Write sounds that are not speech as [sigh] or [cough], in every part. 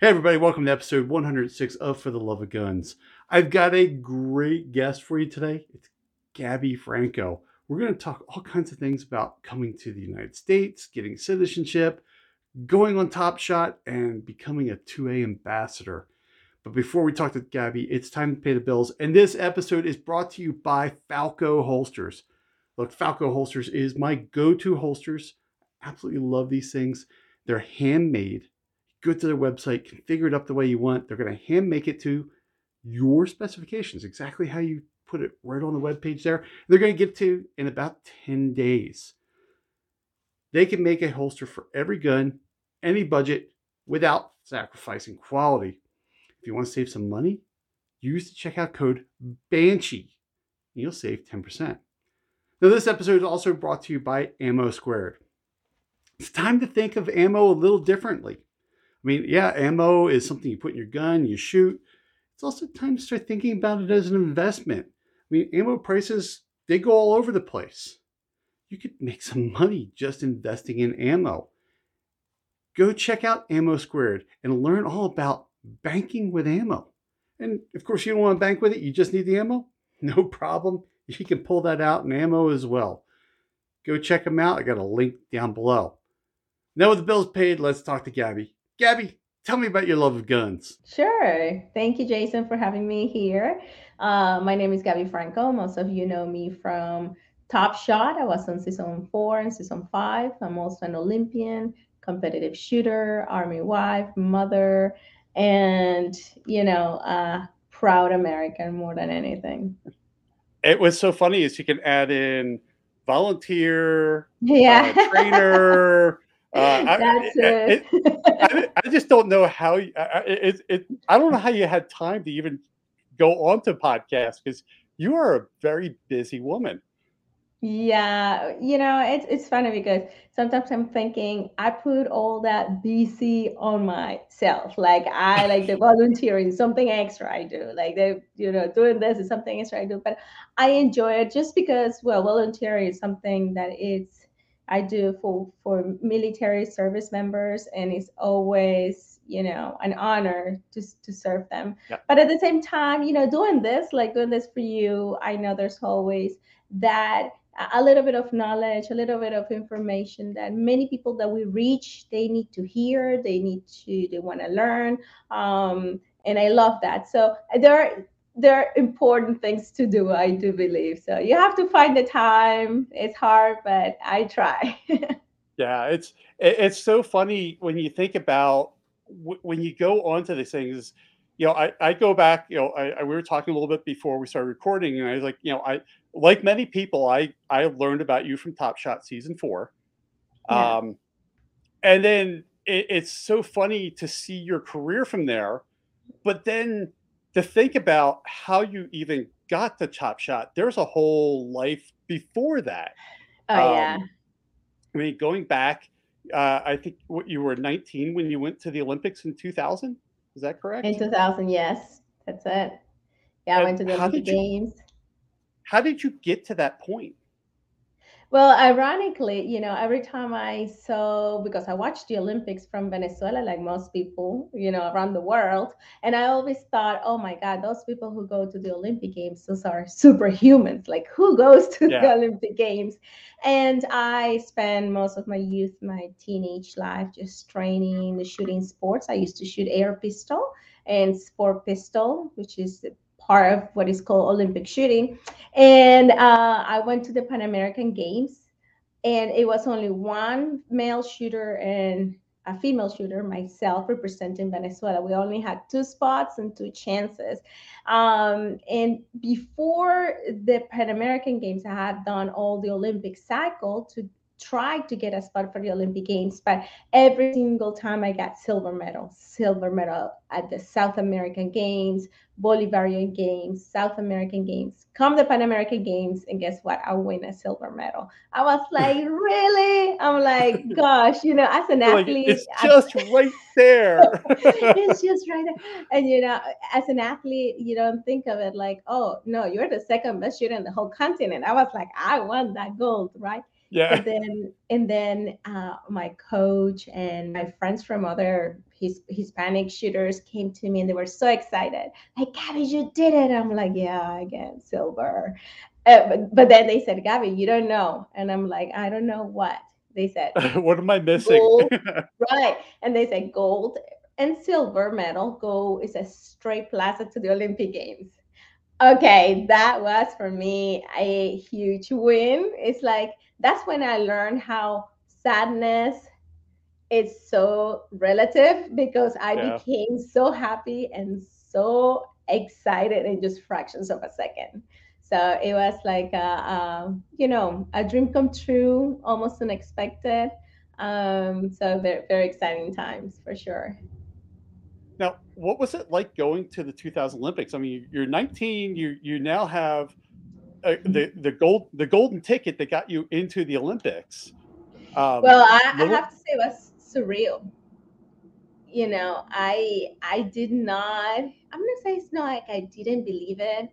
Hey, everybody, welcome to episode 106 of For the Love of Guns. I've got a great guest for you today. It's Gabby Franco. We're going to talk all kinds of things about coming to the United States, getting citizenship, going on Top Shot, and becoming a 2A ambassador. But before we talk to Gabby, it's time to pay the bills. And this episode is brought to you by Falco Holsters. Look, Falco Holsters is my go to holsters. Absolutely love these things. They're handmade go to their website, configure it up the way you want. They're going to hand make it to your specifications, exactly how you put it right on the web page there. They're going to get to in about 10 days. They can make a holster for every gun, any budget, without sacrificing quality. If you want to save some money, use the checkout code BANSHEE. And you'll save 10%. Now, this episode is also brought to you by Ammo Squared. It's time to think of ammo a little differently. I mean, yeah, ammo is something you put in your gun, you shoot. It's also time to start thinking about it as an investment. I mean, ammo prices, they go all over the place. You could make some money just investing in ammo. Go check out Ammo Squared and learn all about banking with ammo. And of course, you don't want to bank with it, you just need the ammo. [laughs] No problem. You can pull that out in ammo as well. Go check them out. I got a link down below. Now, with the bills paid, let's talk to Gabby. Gabby, tell me about your love of guns. Sure. Thank you, Jason, for having me here. Uh, my name is Gabby Franco. Most of you know me from Top Shot. I was on season four and season five. I'm also an Olympian, competitive shooter, army wife, mother, and, you know, a proud American more than anything. It was so funny is you can add in volunteer, yeah, uh, trainer, [laughs] uh, That's I, it. it I, I, just don't know how you, it, it. I don't know how you had time to even go on to podcasts because you are a very busy woman. Yeah, you know, it's it's funny because sometimes I'm thinking I put all that BC on myself. Like I [laughs] like the volunteering, something extra I do. Like the you know, doing this is something extra I do. But I enjoy it just because well, volunteering is something that it's I do for for military service members, and it's always you know an honor to to serve them. But at the same time, you know, doing this like doing this for you, I know there's always that a little bit of knowledge, a little bit of information that many people that we reach they need to hear, they need to they want to learn, um, and I love that. So there are there are important things to do i do believe. So you have to find the time. It's hard but i try. [laughs] Yeah it's it's so funny when you think about when you go onto these things you know i, I go back you know I, I, we were talking a little bit before we started recording and i was like you know i like many people i i learned about you from top shot season four. Yeah. um and then it, it's so funny to see your career from there but then to think about how you even got to Top Shot, there's a whole life before that. Oh um, yeah. I mean, going back, uh, I think what you were 19 when you went to the Olympics in 2000. Is that correct? In 2000, yes, that's it. Yeah, and I went to the Olympic Games. how did you get to that point? Well, ironically, you know, every time I saw, because I watched the Olympics from Venezuela, like most people, you know, around the world, and I always thought, oh my God, those people who go to the Olympic Games, those are superhumans. Like, who goes to yeah. the Olympic Games? And I spent most of my youth, my teenage life, just training the shooting sports. I used to shoot air pistol and sport pistol, which is part of what is called Olympic shooting. And uh, I went to the Pan American Games, and it was only one male shooter and a female shooter, myself, representing Venezuela. We only had two spots and two chances. Um, and before the Pan American Games, I had done all the Olympic cycle to tried to get a spot for the Olympic Games, but every single time I got silver medal, silver medal at the South American Games, Bolivarian Games, South American Games, come the Pan American Games, and guess what? I win a silver medal. I was [laughs] like, really? I'm like, gosh, you know, as an athlete, it's just [laughs] right there. [laughs] it's just right there. And you know, as an athlete, you don't think of it like, oh no, you're the second best shooter in the whole continent. I was like, I won that gold, right? Yeah and then and then uh, my coach and my friends from other his Hispanic shooters came to me and they were so excited. Like, Gabby, you did it. I'm like, yeah, I again, silver. Uh, but, but then they said, Gabby, you don't know. And I'm like, I don't know what. They said, [laughs] what am I missing? Gold, [laughs] right. And they said gold and silver medal go is a straight plaza to the Olympic Games. Okay, that was for me a huge win. It's like that's when I learned how sadness is so relative because I yeah. became so happy and so excited in just fractions of a second. So it was like a, a you know a dream come true, almost unexpected. Um, so very very exciting times for sure. Now, what was it like going to the 2000 Olympics? I mean, you're 19. You you now have uh, the the gold the golden ticket that got you into the Olympics. Um, well, I, I have to say it was surreal. You know, I I did not. I'm gonna say it's not like I didn't believe it.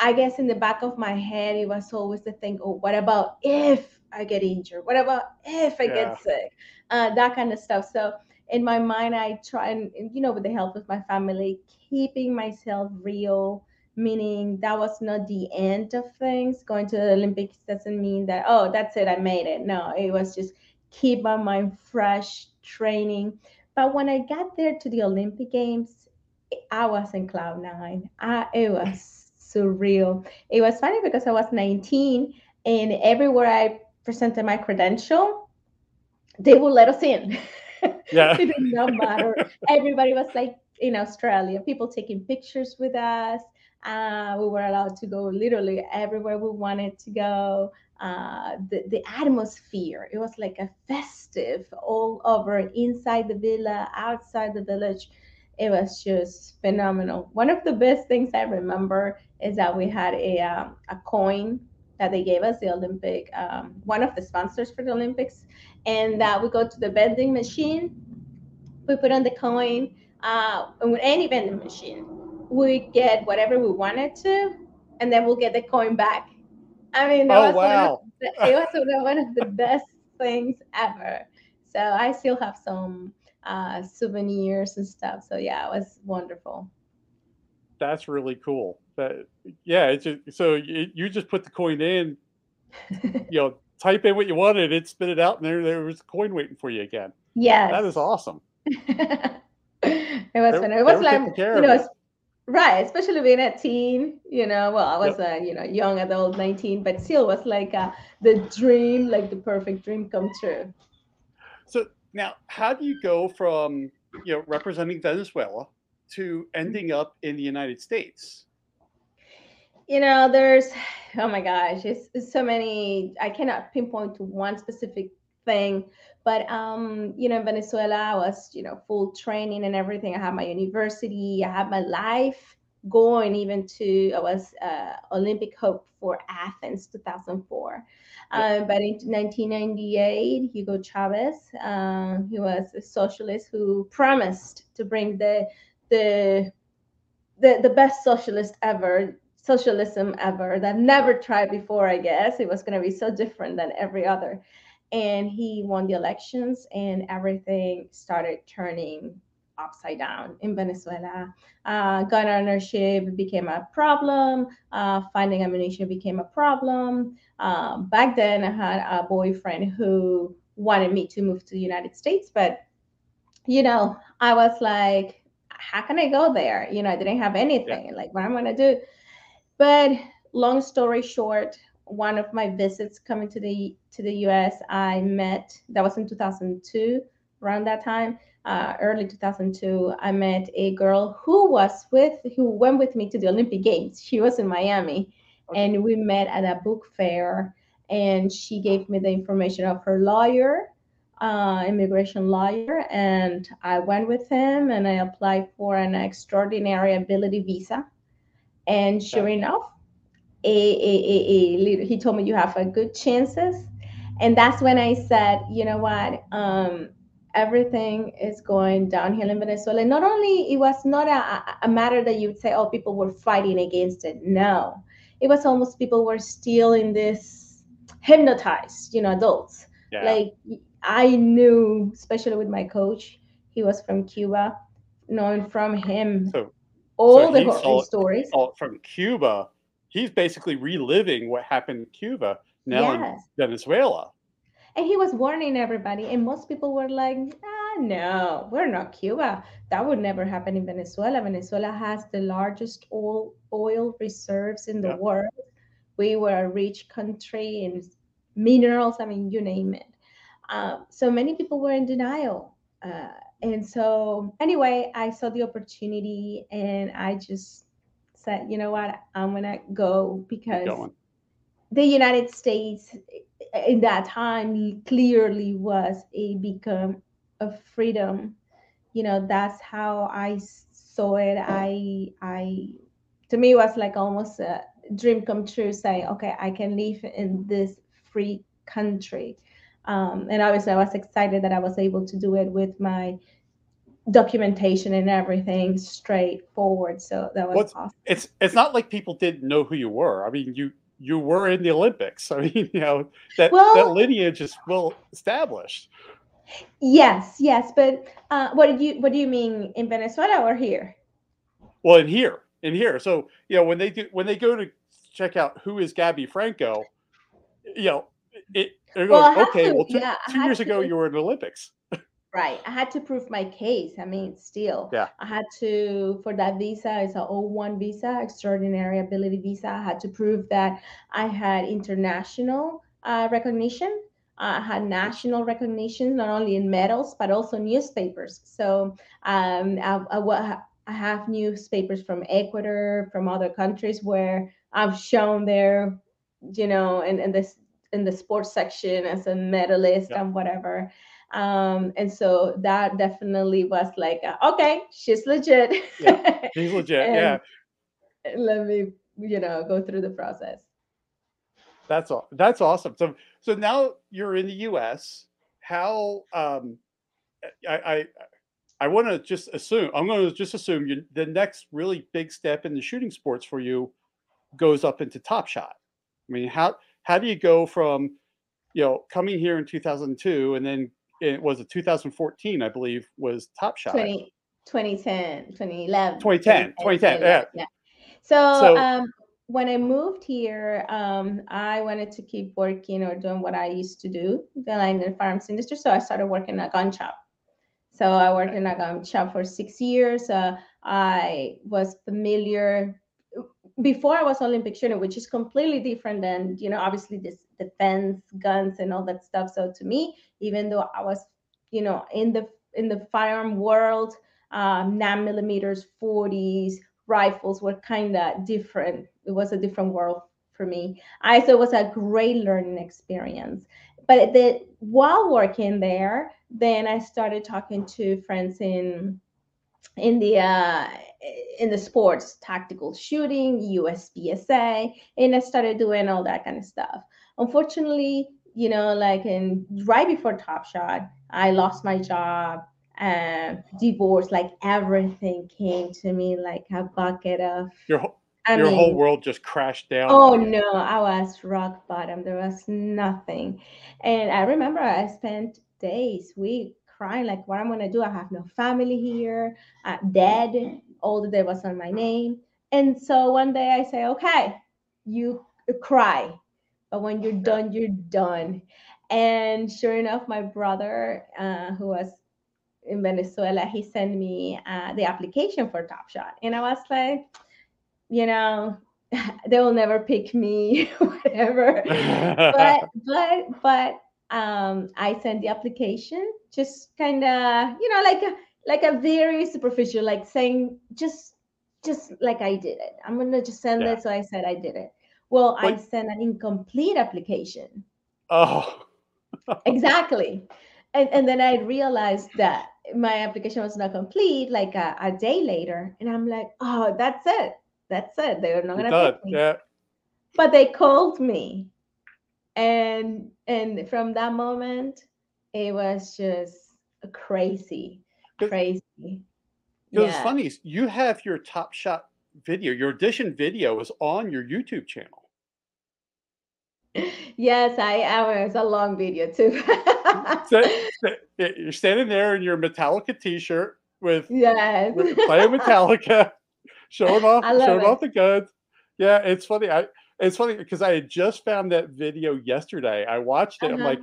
I guess in the back of my head, it was always the thing. Oh, what about if I get injured? What about if I yeah. get sick? Uh, that kind of stuff. So in my mind, I try and, you know, with the help of my family, keeping myself real, meaning that was not the end of things. Going to the Olympics doesn't mean that, oh, that's it, I made it. No, it was just keep my mind fresh, training. But when I got there to the Olympic Games, I was in cloud nine. I, it was surreal. It was funny because I was 19 and everywhere I presented my credential, they would let us in. [laughs] Yeah. it did not matter. Everybody was like in Australia, people taking pictures with us. Uh, we were allowed to go literally everywhere we wanted to go. Uh, the, the atmosphere, it was like a festive all over inside the villa, outside the village. It was just phenomenal. One of the best things I remember is that we had a, um, a coin that they gave us, the Olympic, um, one of the sponsors for the Olympics, and uh, we go to the vending machine. We put on the coin, uh, any vending machine, we get whatever we wanted to, and then we'll get the coin back. I mean, that oh, was wow. the, [laughs] it was one of the best things ever. So I still have some uh, souvenirs and stuff. So yeah, it was wonderful. That's really cool. But yeah, it's just, so you, you just put the coin in, [laughs] you know, type in what you wanted, it spit it out, and there there was a coin waiting for you again. Yes, that is awesome. [laughs] it was fun. It was like you know, right, especially being a teen. You know, well, I was yep. a you know young adult, nineteen, but still was like uh, the dream, like the perfect dream come true. So now, how do you go from you know representing Venezuela to ending up in the United States? you know there's oh my gosh it's, it's, so many i cannot pinpoint to one specific thing but um you know in venezuela i was you know full training and everything. I had my university i had my life going even to i was uh, olympic hope for athens 2004 um, but in 1998 hugo chavez uh, he was a socialist who promised to bring the the the, the best socialist ever socialism ever that never tried before i guess. It was going to be so different than every other and he won the elections and everything started turning upside down in venezuela. Uh, gun ownership became a problem. Uh, finding ammunition became a problem. Um, back then i had a boyfriend who wanted me to move to the united states but you know i was like how can i go there? You know i didn't have anything. Yeah. like what i'm going to do? But long story short, one of my visits coming to the to the US, I met that was in 2002, around that time, uh, early 2002. I met a girl who was with who went with me to the Olympic Games. She was in Miami, okay. and we met at a book fair. And she gave me the information of her lawyer, uh, immigration lawyer, and I went with him and I applied for an extraordinary ability visa and sure enough, a, a, a, a, he told me you have a good chances. And that's when I said, you know what? Um, everything is going downhill in Venezuela. Not only it was not a, a matter that you would say, oh, people were fighting against it. No, it was almost people were still in this hypnotized, you know, adults. Yeah. Like I knew, especially with my coach, He was from Cuba. Knowing from him So, all so the saw stories. oh, from Cuba. He's basically reliving what happened in Cuba now in Venezuela. And he was warning everybody, and most people were like, ah, no, we're not Cuba. That would never happen in Venezuela. Venezuela has the largest oil, oil reserves in the Yeah. world. We were a rich country in minerals, I mean, you name it. Um, so many people were in denial. Uh, and so, anyway, I saw the opportunity and I just said, you know what, I'm going to go because the United States in that time clearly was a beacon of freedom. You know, that's how I saw it. I, I, to me, it was like almost a dream come true. Saying, okay, I can live in this free country, um, and obviously, I was excited that I was able to do it with my documentation and everything straightforward. So that was What's awesome. it's it's not like people didn't know who you were. I mean, you you were in the Olympics. [laughs] I mean, you know that that lineage is well established. Yes, yes, but uh, what do you what do you mean in Venezuela or here? Well, in here, in here. So you know when they do when they go to check out who is Gabby Franco, you know, it they're going had okay. to, Well, two, yeah, two years ago you were in the Olympics. Right. I had to prove my case. I mean, still, Yeah, I had to for that visa. It's a O1 visa, extraordinary ability visa. I had to prove that I had international uh, recognition. I had national recognition, not only in medals but also newspapers. So um, I, I, I have newspapers from Ecuador, from other countries where I've shown there, you know, in, in this in the sports section as a medalist yeah, and whatever. Um, and so that definitely was like, uh, okay, she's legit. yeah. [laughs] He's legit. Yeah, let me, you know, go through the process. that's all. That's awesome. So so now you're in the U.S. How um I I I want to just assume I'm going to just assume you, the next really big step in the shooting sports for you goes up into Top Shot. I mean, how how do you go from you know coming here in 2002 and then it was a 2014 I believe was Top Shot 20, 2010, 2011, 2010 2010 yeah Yeah. So so um, when I moved here, um, I wanted to keep working or doing what I used to do, then I'm in the firearms industry. So I started working at a gun shop. So I worked in a gun shop for six years. Uh, I was familiar before I was Olympic shooter, which is completely different than you know, obviously this defense guns and all that stuff. So to me, even though I was, you know, in the in the firearm world, um, nine millimeters, forties, rifles were kind of different. It was a different world for me. I so it was a great learning experience. But the while working there, then I started talking to friends in in the uh, in the sports tactical shooting uspsa and i started doing all that kind of stuff unfortunately you know like in right before top shot i lost my job and divorce like everything came to me like a bucket of your whole i your whole world just crashed down Oh no, I was rock bottom. There was nothing. And I remember I spent days, weeks crying, like, what I'm gonna do? I have no family here, uh, dead. All the day was on my name. And so one day I say, okay, you cry, but when you're done, you're done. And sure enough, my brother, uh, who was in Venezuela, he sent me uh, the application for Top Shot. And I was like, you know, [laughs] they will never pick me, [laughs] whatever. But [laughs] but but um I sent the application just kind of, you know, like like a very superficial, like saying just just like I did it. I'm gonna just send yeah it. So I said I did it. Well, I sent an incomplete application. oh [laughs] Exactly. And and then I realized that my application was not complete like a, a day later. And I'm like, oh, that's it. That's it. They're not you're gonna pick me. yeah But they called me and and from that moment it was just crazy crazy it's yeah funny you have your Top Shot video your audition video is on your YouTube channel Yes, I am. It's a long video too. [laughs] So, so, [laughs] you're standing there in your Metallica T-shirt with, yes. with playing Metallica, [laughs] showing off, showing it. off the guns. Yeah, it's funny. I it's funny because I had just found that video yesterday. I watched it. I'm Uh-huh. like,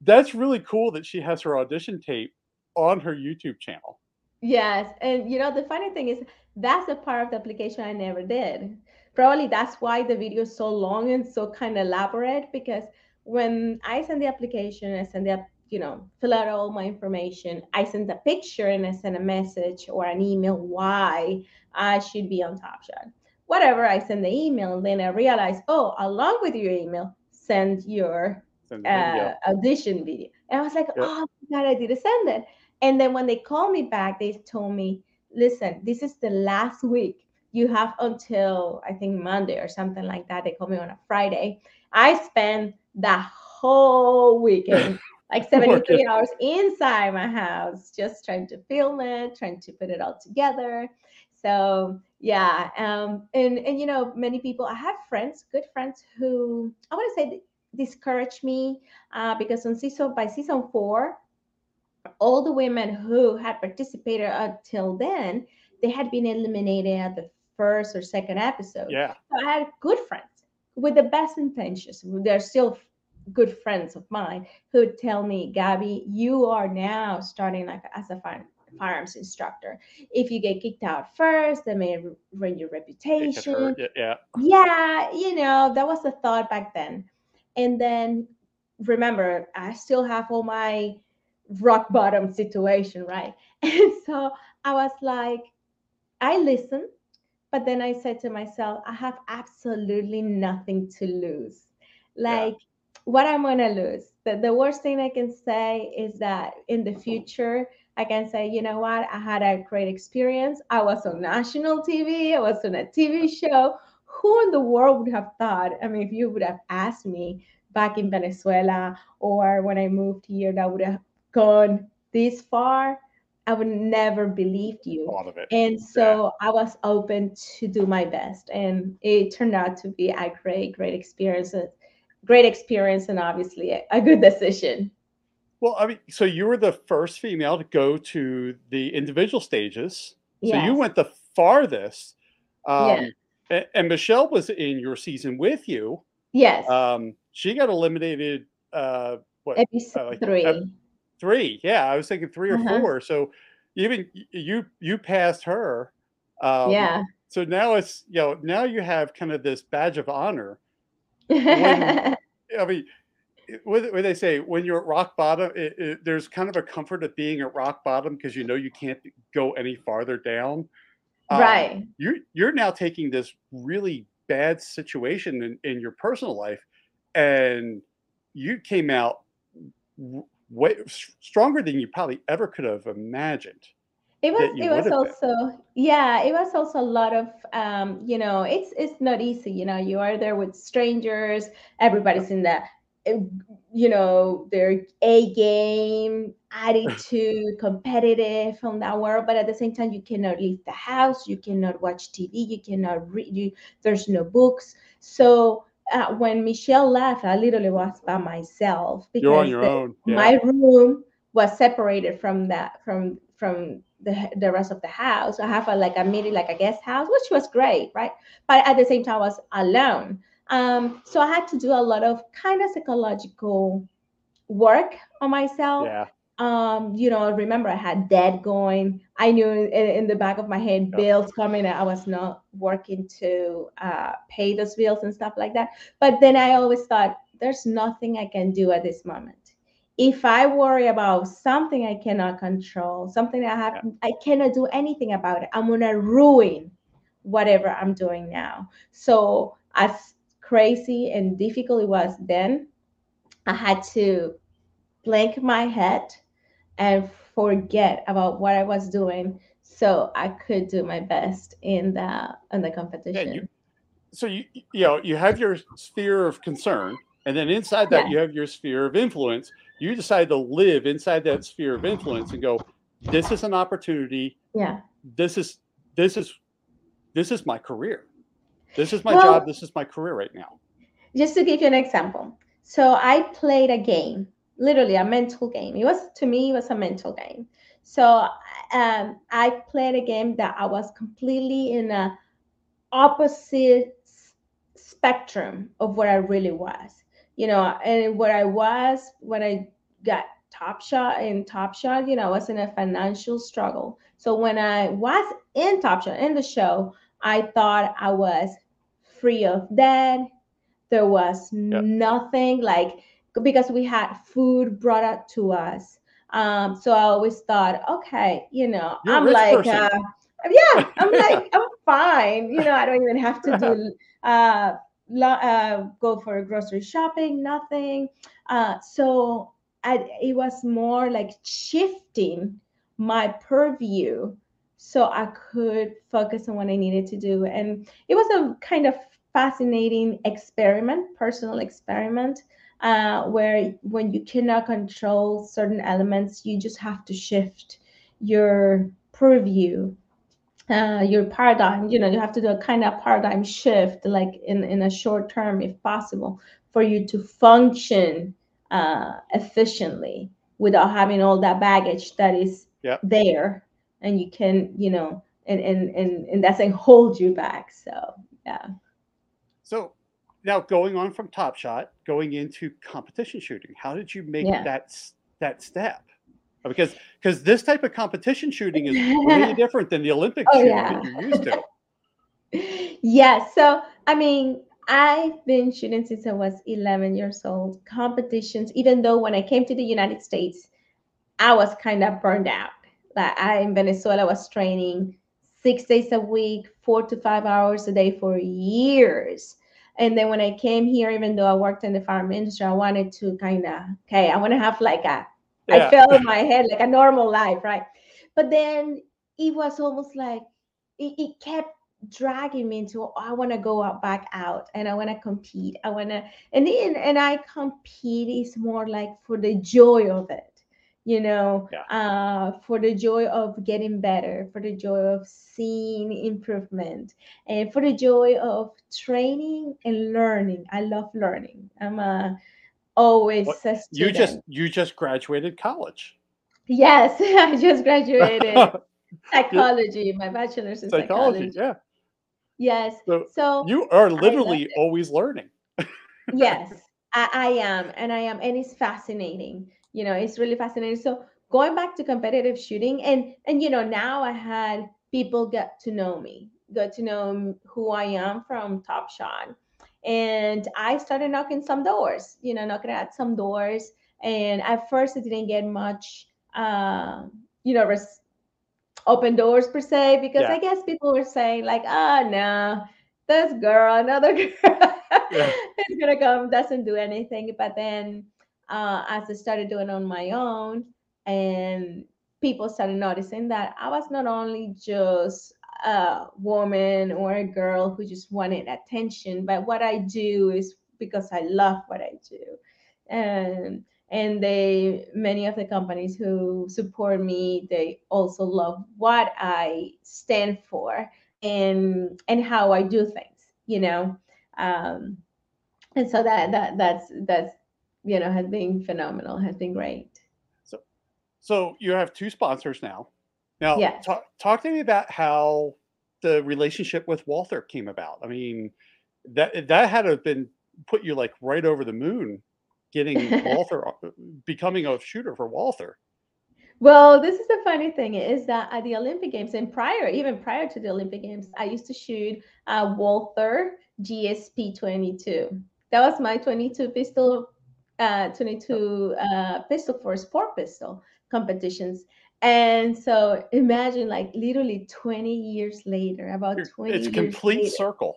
that's really cool that she has her audition tape on her YouTube channel. Yes, and you know the funny thing is that's the part of the application I never did. Probably that's why the video is so long and so kind of elaborate because when I send the application, I send the you know fill out all my information. I send a picture and I send a message or an email why I should be on Top Shot. Whatever, I send the email and then I realize, oh, along with your email, send your Send video. uh, audition video. And I was like, Yep. oh my God, I didn't send it. And then when they called me back, they told me, listen, this is the last week. You have until I think Monday or something like that. They called me on a Friday. I spent the whole weekend, [laughs] like 73 hours inside my house, just trying to film it, trying to put it all together. So yeah, um, and and you know, many people. I have friends, good friends, who I want to say discouraged me uh, because on season by season four, all the women who had participated until then, they had been eliminated at the first or second episode. Yeah, So I had good friends with the best intentions. They're still good friends of mine who tell me, Gabby, you are now starting like as a fire, firearms instructor. If you get kicked out first, that may ruin your reputation. Yeah, yeah. yeah, you know, that was the thought back then. And then remember, I still have all my rock bottom situation, right? [laughs] And so I was like, I listened, but then I said to myself, I have absolutely nothing to lose. Like, what I'm gonna lose? The, the worst thing I can say is that in the mm-hmm. future, I can say, you know what, I had a great experience. I was on national TV, I was on a TV show. Who in the world would have thought? I mean, if you would have asked me back in Venezuela or when I moved here, that would have gone this far, I would never believed you. Thought of it. And so I was open to do my best, and it turned out to be a great, great experience. a Great experience, and obviously a, good decision. Well, I mean, so you were the first female to go to the individual stages. So you went the farthest. Um, Yeah. and, Michelle was in your season with you. Yes, Um, she got eliminated. Uh, what episode like, three. ep- three? Yeah, I was thinking three or Uh-huh. four. So even you you passed her. Um, yeah. So now it's you know now you have kind of this badge of honor. [laughs] when- I mean, what what they say when you're at rock bottom, it, it, there's kind of a comfort of being at rock bottom because you know you can't go any farther down. Um, right. You're you're now taking this really bad situation in, in your personal life, and you came out way stronger than you probably ever could have imagined. It was it was have been. also yeah, it was also a lot of um, you know, it's it's not easy, you know, you are there with strangers, everybody's in the uh, you know, their A game, attitude, [laughs] competitive from that world, but at the same time you cannot leave the house, you cannot watch TV, you cannot read, you there's no books. So uh, when Michelle left, I literally was by myself You're on because your the- own. Yeah. my room was separated from that from from the the rest of the house. I have a like a mini like a guest house, which was great, right? But at the same time, I was alone. Um, so I had to do a lot of kind of psychological work on myself. yeah. Um, you know, remember I had debt going. I knew in, in the back of my head Yeah. bills coming. I was not working to uh, pay those bills and stuff like that. But then I always thought, there's nothing I can do at this moment. If I worry about something I cannot control, something I have, I cannot do anything about it. I'm gonna ruin whatever I'm doing now. So as crazy and difficult it was then, I had to blank my head and forget about what I was doing so I could do my best in the in the competition. you- so you you know you have your sphere of concern and then inside that Yeah. you have your sphere of influence you decide to live inside that sphere of influence and go this is an opportunity yeah. this is this is this is my career this is my Well- job this is my career right now Just to give you an example. So I played a game, literally a mental game. It was to me, it was a mental game. So um, I played a game that I was completely in a opposite spectrum of what I really was. You know, and where I was when I got Top Shot in Top Shot, you know, I was in a financial struggle. So when I was in Top Shot in the show, I thought I was free of debt. There was Yep. nothing like because we had food brought up to us. Um, so I always thought, okay, you know, You're I'm like, uh, yeah, I'm [laughs] like, I'm fine. You know, I don't even have to do [laughs] uh, lo- uh go for grocery shopping, nothing. Uh, so I, it was more like shifting my purview so I could focus on what I needed to do. And it was a kind of fascinating experiment, personal experiment, uh, where when you cannot control certain elements, you just have to shift your purview uh, your paradigm. You know you have to do a kind of paradigm shift like in in a short term if possible for you to function uh, efficiently without having all that baggage that is Yep. there. And you can you know and and and, and that's hold you back. So yeah. So now going on from Top Shot, going into competition shooting, how did you make yeah that that step? Uh, Because because this type of competition shooting is really [laughs] different than the Olympic oh shooting yeah that you're used to. [laughs] yeah so i mean i've been shooting since i was 11 years old competitions even though when i came to the united states I was kind of burned out. Like I in Venezuela was training six days a week, four to five hours a day for years. And then when I came here, even though I worked in the farm industry, I wanted to kind of okay, I want to have like a I Yeah. felt in [laughs] my head like a normal life, right? But then it was almost like it, it kept dragging me into "Oh, I want to go out back out and I want to compete. I want to and then and I compete is more like for the joy of it you know, Yeah. uh, for the joy of getting better, for the joy of seeing improvement, and for the joy of training and learning. I love learning. I'm a always What a you just you just graduated college. Yes, [laughs] I just graduated [laughs] psychology, my bachelor's in Psychology, psychology. yeah. Yes. So So you are literally always learning. [laughs] Yes, I, I am, and I am, and it's fascinating. You know, it's really fascinating. So going back to competitive shooting, and and you know, now I had people get to know me, got to know who I am from Top Shot, and I started knocking some doors. You know, knocking at some doors, and at first I didn't get much, uh, you know, res- open doors per se because Yeah, I guess people were saying like, oh no, this girl, another [laughs] girl yeah, is gonna come, doesn't do anything. But then uh, as I started doing on my own, and people started noticing that I was not only just a woman or a girl who just wanted attention, but what I do is because I love what I do. And and they many of the companies who support me they also love what i stand for and and how i do things you know um and so that that that's that's you know has been phenomenal has been great So so you have two sponsors now. Now yes talk talk to me about how the relationship with Walther came about. I mean, that that had to have been put you like right over the moon getting [laughs] Walther uh, becoming a shooter for Walther. Well, this is the funny thing is that at the Olympic Games and prior, even prior to the Olympic Games, I used to shoot uh, Walther GSP 22. That was my 22 pistol, uh, 22 uh, pistol for sport pistol competitions. And so imagine like literally 20 years later, about 20 it's years complete later. circle.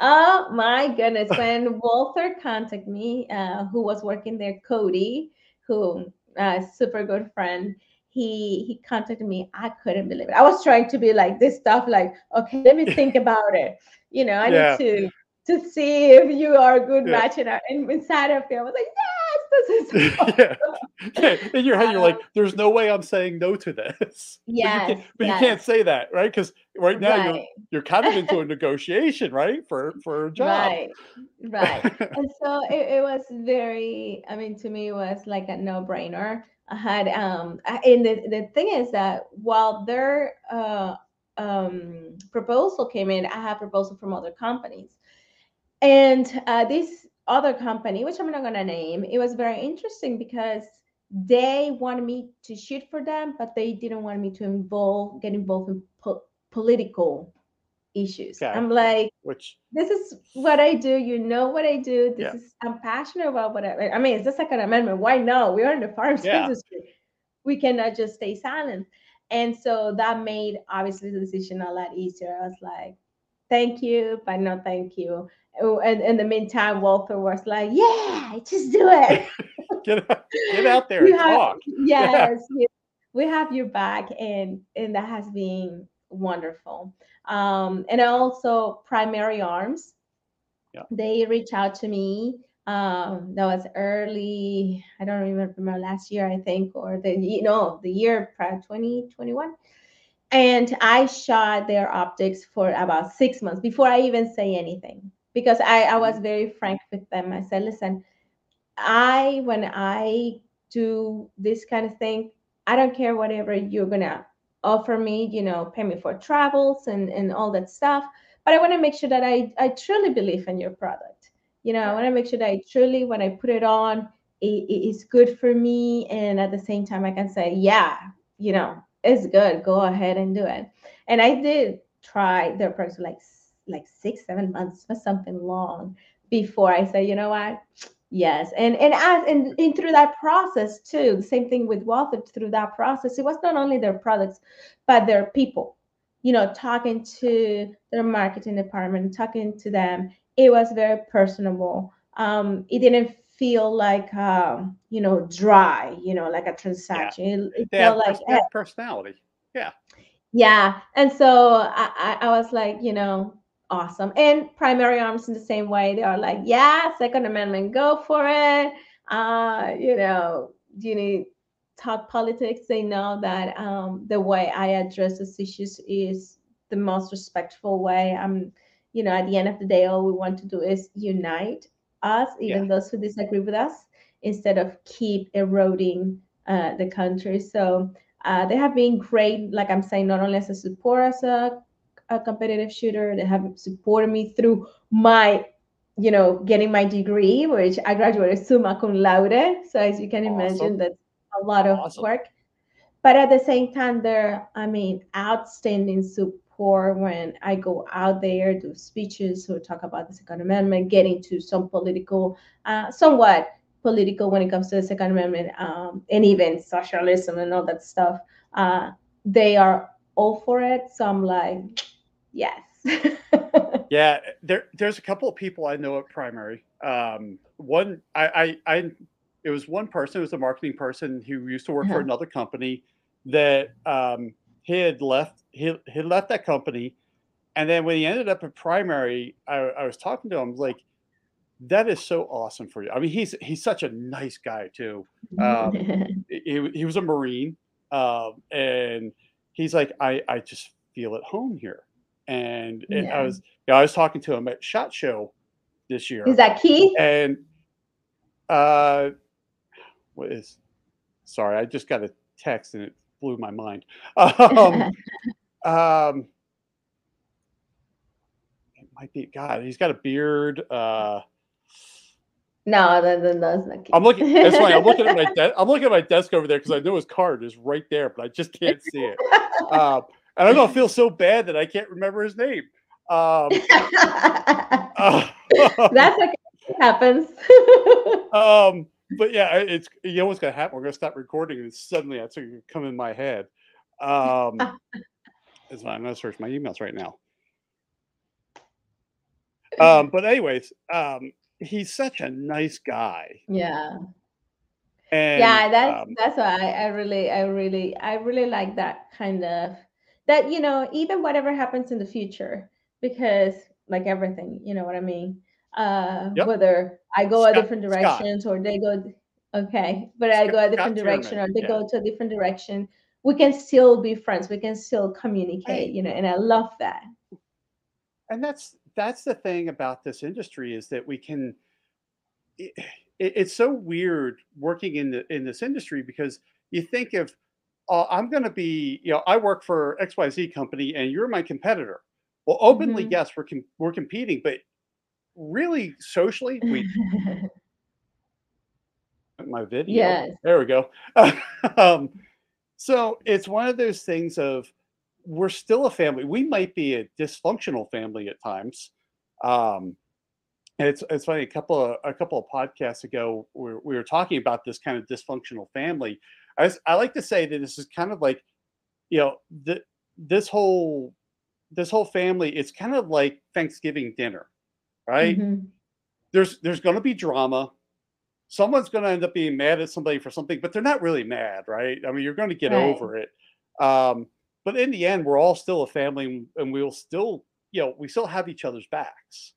Oh my goodness. When [laughs] Walther contacted me, uh, who was working there, Cody, who uh, super good friend, he he contacted me. I couldn't believe it. I was trying to be like this stuff, like, okay, let me [laughs] think about it. You know, I need to to see if you are a good yeah, match. And, and inside of me, I was like, yes. This [laughs] yeah. yeah. In your head, you're like, "There's no way I'm saying no to this." Yes, [laughs] but, you can't, but yes. you can't say that, right? Because right now you're you're kind of into a [laughs] negotiation, right, for for a job. right, right. And so it, it was very, I mean, to me, it was like a no-brainer. I had, um, and the, the thing is that while their uh, um, proposal came in, I had proposal from other companies. And uh, this other company, which I'm not going to name, it was very interesting because they wanted me to shoot for them, but they didn't want me to involve, get involved in po- political issues. Okay. I'm like, Which this is what I do. You know what I do. This Yeah. is I'm passionate about what I. I mean, it's the Second Amendment. Why no? We are in the firearms Yeah. industry. We cannot just stay silent. And so that made obviously the decision a lot easier. I was like, thank you, but no thank you. Oh, And in the meantime, Walther was like, yeah, just do it. [laughs] get out, get out there and have- talk. [laughs] yes, we- we have your back, and and that has been wonderful. Um, and also Primary Arms, Yeah. they reached out to me. Um, that was early. I don't even remember last year, I think, or the you know the year prior, twenty twenty one. And I shot their optics for about six months before I even say anything because I, I was mm. very frank with them. I said, listen, I when I do this kind of thing, I don't care whatever you're gonna offer me, you know, pay me for travels and, and all that stuff. But I want to make sure that I, I truly believe in your product. You know, I want to make sure that I truly, when I put it on, it, it is good for me. And at the same time, I can say, yeah, you know, it's good. Go ahead and do it. And I did try their products like like six, seven months, for something long before I said, you know what? Yes, and and as and, and through that process too, the same thing with Walther. Through that process, it was not only their products, but their people. You know, talking to their marketing department, talking to them, it was very personable. Um, it didn't feel like um, you know dry, you know, like a transaction. It, it have, felt like pers- they personality. yeah. Yeah. And so I, I, I was like, you know, awesome. And primary arms in the same way, they are like, yeah, Second Amendment, go for it. Uh, you know, you need talk politics. They know that um, the way I address these issues is the most respectful way. I'm, you know, at the end of the day, all we want to do is unite us, even those who disagree with us, instead of keep eroding uh, the country. So uh, they have been great, like I'm saying, not only as a support as a, a competitive shooter, they have supported me through my, you know, getting my degree, which I graduated summa cum laude. So as you can Awesome. imagine, that's a lot of Awesome. work. But at the same time, they're, I mean, outstanding support when I go out there, do speeches or talk about the Second Amendment, get into some political, uh, somewhat political when it comes to the Second Amendment, um, and even socialism and all that stuff. Uh, they are all for it. So I'm like, yes. [laughs] Yeah, there there's a couple of people I know at Primary. Um, one I, I I it was one person, it was a marketing person who used to work for Uh-huh. another company that um, he had left he he left that company, and then when he ended up at Primary, I, I was talking to him like, that is so awesome for you. I mean, he's he's such a nice guy too. Um, [laughs] he, he was a marine um, and he's like I, I just feel at home here and, and i was you know, i was talking to him at shot show this year Is that Keith? and uh what is sorry i just got a text and it blew my mind [laughs] um, um it might be god he's got a beard uh no, that, that, that's not Keith. I'm looking. That's funny. I'm looking at my [laughs] desk. I'm looking at my desk over there because I know his card is right there, but I just can't see it. [laughs] Um, and I'm gonna feel so bad that I can't remember his name. Um, uh, [laughs] That's okay. It happens. [laughs] um, but yeah, it's you know what's gonna happen. We're gonna stop recording, and suddenly that's gonna come in my head. Um, [laughs] fine. I'm gonna search my emails right now. Um, but anyways, um, he's such a nice guy, yeah. and yeah that's um, that's why I, I really i really i really like that kind of that you know even whatever happens in the future because like everything you know what i mean uh Yep. whether i go a different Scott. directions or they go Okay, but I go a different Scott direction, Tiernan. or they Yeah. go to a different direction. We can still be friends. We can still communicate, you know, and I love that. And that's that's the thing about this industry is that we can it, it- it's so weird working in the in this industry because you think of uh, I'm going to be you know I work for XYZ company and you're my competitor. Well, openly hmm yes, we're com- we're competing, but really socially we [laughs] my video. Yes. There we go. [laughs] um, so it's one of those things of we're still a family. We might be a dysfunctional family at times. Um, and it's it's funny. A couple of a couple of podcasts ago, we, we were talking about this kind of dysfunctional family. I s- I like to say that this is kind of like you know the, this whole this whole family. It's kind of like Thanksgiving dinner, right? hmm There's there's going to be drama someone's going to end up being mad at somebody for something, but they're not really mad, right? I mean, you're going to get Right. over it. Um, but in the end, we're all still a family, and we'll still, you know, we still have each other's backs.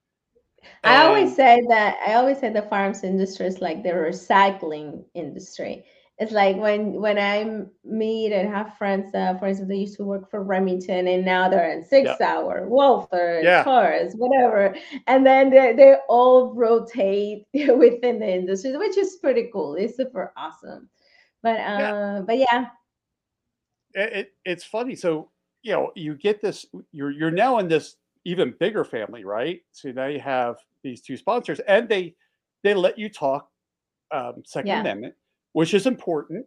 I always And say that I always say the firearms industry is like the recycling industry. It's like when when I meet and have friends, uh, for instance, they used to work for Remington and now they're in yeah, SIG Sauer, Walther, yeah, Taurus, whatever, and then they they all rotate [laughs] within the industry, which is pretty cool. It's super awesome. But yeah. uh, but yeah, It, it, it's funny. So you know, you get this. You're you're now in this even bigger family, right? So now you have these two sponsors, and they they let you talk um, Second yeah. Amendment, which is important.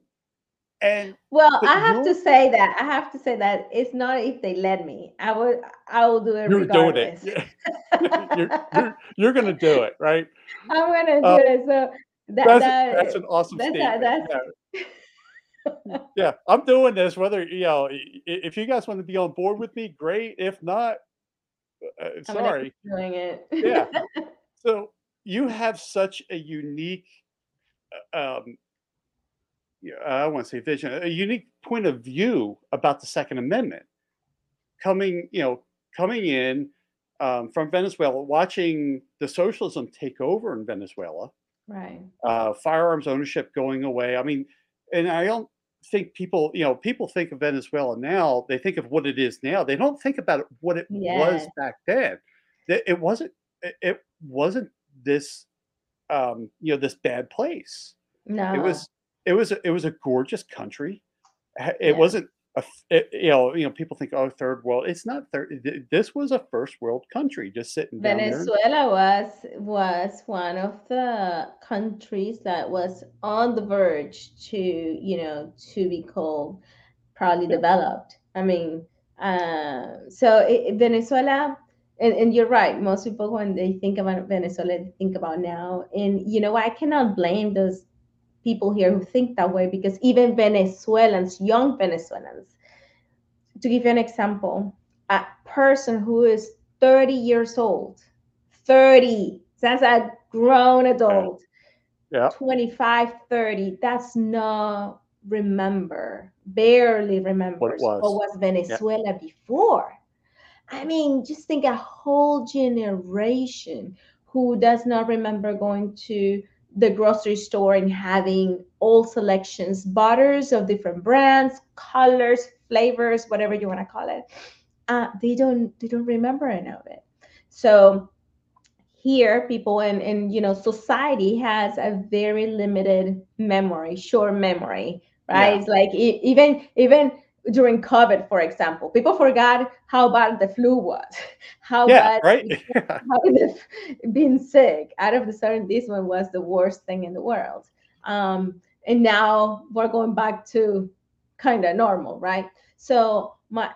And Well, I have to say that I have to say that it's not if they let me. I would I will do it you're doing it. regardless. [laughs] you're you're you're gonna do it, right? I'm gonna do Uh, it. So that that's that's an awesome that's statement. that's Yeah, [laughs] yeah. I'm doing this. Whether you know, if you guys want to be on board with me, great. If not, uh, I'm sorry. doing it. Yeah. [laughs] So you have such a unique, uh, um, I want to say vision, a unique point of view about the Second Amendment. Coming, you know, coming in um, from Venezuela, watching the socialism take over in Venezuela Right. uh, firearms ownership going away. I mean, and I don't think people, you know, people think of Venezuela now, they think of what it is now. They don't think about what it was back then. It wasn't, it wasn't this, um, you know, this bad place. No, it was, it was, a- it was a gorgeous country. It Yeah. wasn't a, it, you know, you know, people think, oh, third world. It's not third. This was a first world country, just sitting. Venezuela was was one of the countries that was on the verge to, you know, to be called probably Yeah, developed. I mean, uh, so it, Venezuela, and, and you're right. Most people, when they think about Venezuela, they think about now. And you know, I cannot blame those people here who think that way because even Venezuelans, young Venezuelans, to give you an example, a person who is 30 years old, 30, that's a grown adult, yeah. 25, 30, that's not remember, barely What remembers what was. was Yeah, Venezuela before. I mean, just think a whole generation who does not remember going to the grocery store and having all selections, butters of different brands, colors, flavors, whatever you want to call it. Uh, they don't they don't remember any of it. So here people and and you know society has a very limited memory short memory right yeah, it's like e- even even during covid for example people forgot how bad the flu was [laughs] how yeah. bad Right. how [laughs] being sick out of the sudden this one was the worst thing in the world um and now we're going back to kind of normal right so my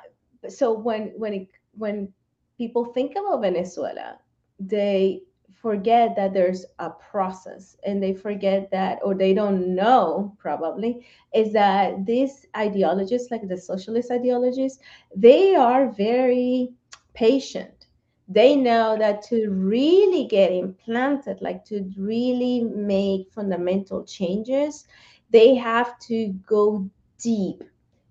so when when it when people think about venezuela they forget that there's a process and they forget that or they don't know probably is that these ideologists like the socialist ideologies they are very patient. They know that to really get implanted like to really make fundamental changes they have to go deep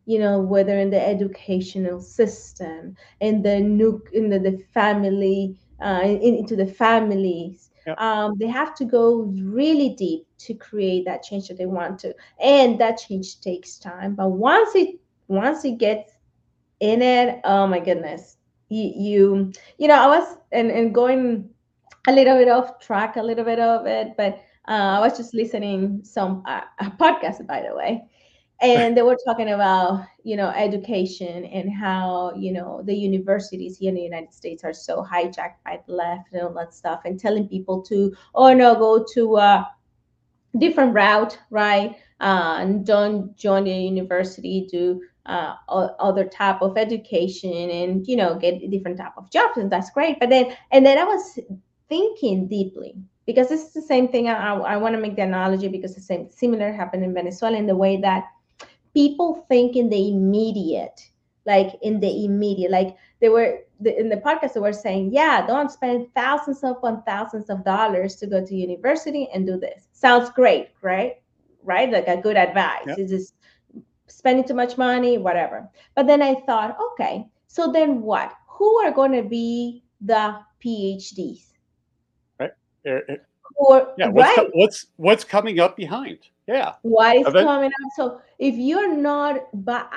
you know whether in the educational system in the nuke in the, the family uh, in, into the families Yep. Um, they have to go really deep to create that change that they want to, and that change takes time. But once it once it gets in it, oh my goodness, you you, you know I was and and going a little bit off track, a little bit of it, but uh, I was just listening some uh, a podcast by the way, and they were talking about you know education and how you know the universities here in the united states are so hijacked by the left and all that stuff and telling people to oh no go to a different route right? Uh, and don't join the university do uh, other type of education and you know get a different type of jobs and that's great. But then and then i was thinking deeply because this is the same thing i, I want to make the analogy because the same similar happened in venezuela in the way that people think in the immediate, like in the immediate, like they were in the podcast they were saying, yeah, don't spend thousands upon thousands of dollars to go to university and do this. Sounds great, right? Right? Like a good advice. Yep. It's just spending too much money, whatever. But then I thought, okay, so then what? Who are going to be the PhDs? Right. Or, yeah, what's, right. what's what's coming up behind? Yeah. What is coming up? So if you're not ba-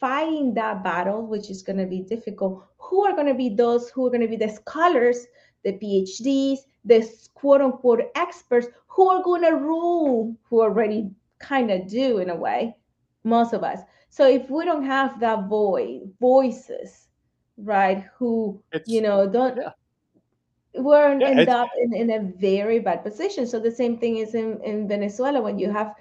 fighting that battle, which is going to be difficult, who are going to be those who are going to be the scholars, the PhDs, the quote unquote experts who are going to rule, who already kind of do in a way, most of us. So if we don't have that voice, voices, right, who it's, you know don't. Yeah we're yeah, end up in, in a very bad position. So the same thing is in, in Venezuela when you have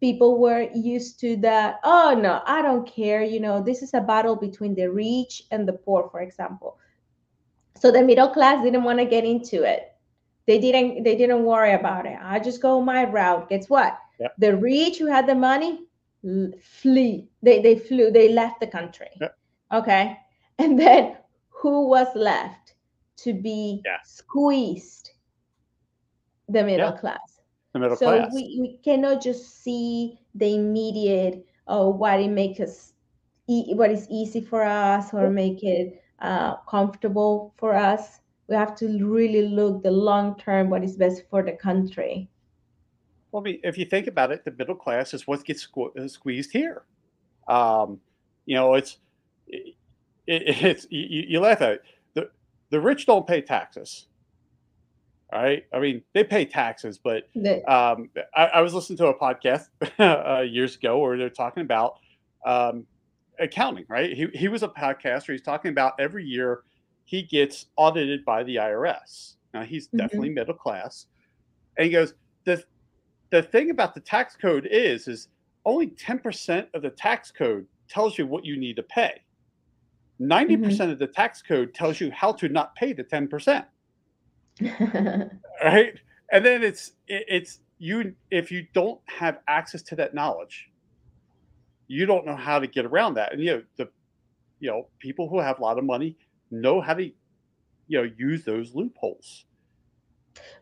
people were used to that, oh no, I don't care, you know, this is a battle between the rich and the poor, for example. So the middle class didn't want to get into it. They didn't they didn't worry about it. I just go my route. Guess what? Yep. The rich who had the money flee. They they flew, they left the country. Yep. Okay. And then who was left? To be yeah. squeezed the middle yeah. class. The middle so class. we, we cannot just see the immediate oh what it makes us e- what is easy for us or make it uh, comfortable for us. We have to really look the long term what is best for the country. Well, I mean, if you think about it, the middle class is what gets squ- uh, squeezed here. Um, you know, it's it, it's you, you laugh at it the rich don't pay taxes. All right. I mean, they pay taxes, but um, I, I, was listening to a podcast [laughs] uh, years ago where they're talking about um, accounting, right? He, he was a podcaster. He's talking about every year he gets audited by the IRS. Now, he's mm-hmm. definitely middle class. And he goes, the, the thing about the tax code is, is only 10% of the tax code tells you what you need to pay. 90% mm-hmm. of the tax code tells you how to not pay the 10%. [laughs] right? And then it's it's you if you don't have access to that knowledge, you don't know how to get around that. And you know, the you know, people who have a lot of money know how to you know use those loopholes.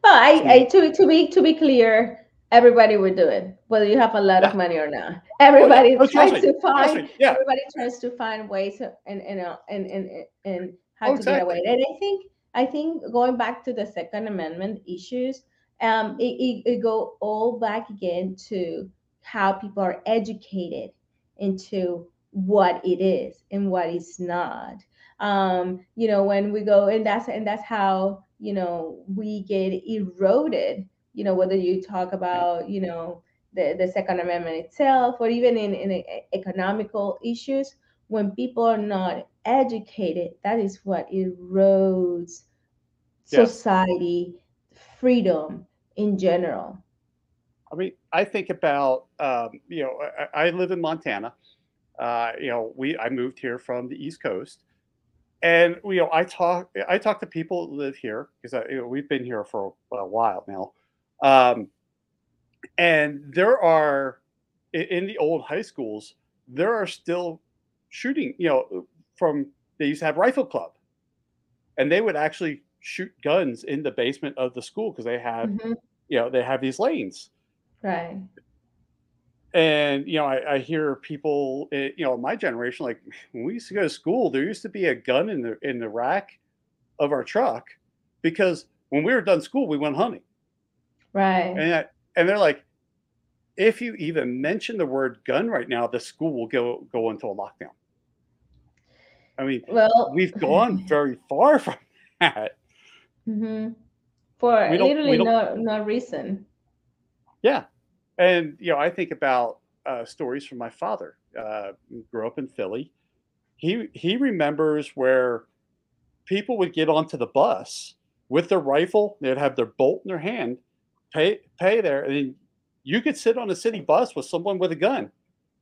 Well, I, I to to be to be clear, everybody would do it, whether you have a lot of money or not. Everybody oh, tries to find. Yeah. Everybody tries to find ways and and uh, and and and how oh, to exactly. get away. And I think I think going back to the Second Amendment issues, um, it, it, it go all back again to how people are educated into what it is and what is not. Um, you know, when we go and that's and that's how you know we get eroded you know, whether you talk about, you know, the, the Second Amendment itself or even in, in economical issues, when people are not educated, that is what erodes society, freedom in general. I mean, I think about, um, you know, I, I, live in Montana. Uh, you know, we I moved here from the East Coast, and you know, I talk I talk to people who live here because you know, we've been here for a, a while now um, and there are in the old high schools, there are still shooting, you know, from they used to have rifle club, and they would actually shoot guns in the basement of the school because they have, mm-hmm. you know, they have these lanes. Right. And you know, I, I hear people, eh, you know, my generation, like when we used to go to school, there used to be a gun in the in the rack of our truck because when we were done school, we went hunting. Right. And I, and they're like, if you even mention the word gun right now, the school will go go into a lockdown. I mean, Well, we've gone [laughs] very far from that. hmm for We don't- we literally no no reason. Yeah, and you know, I think about uh, stories from my father. Uh, grew up in Philly. He he remembers where people would get onto the bus with their rifle. They'd have their bolt in their hand, pay pay there, and then you could sit on a city bus with someone with a gun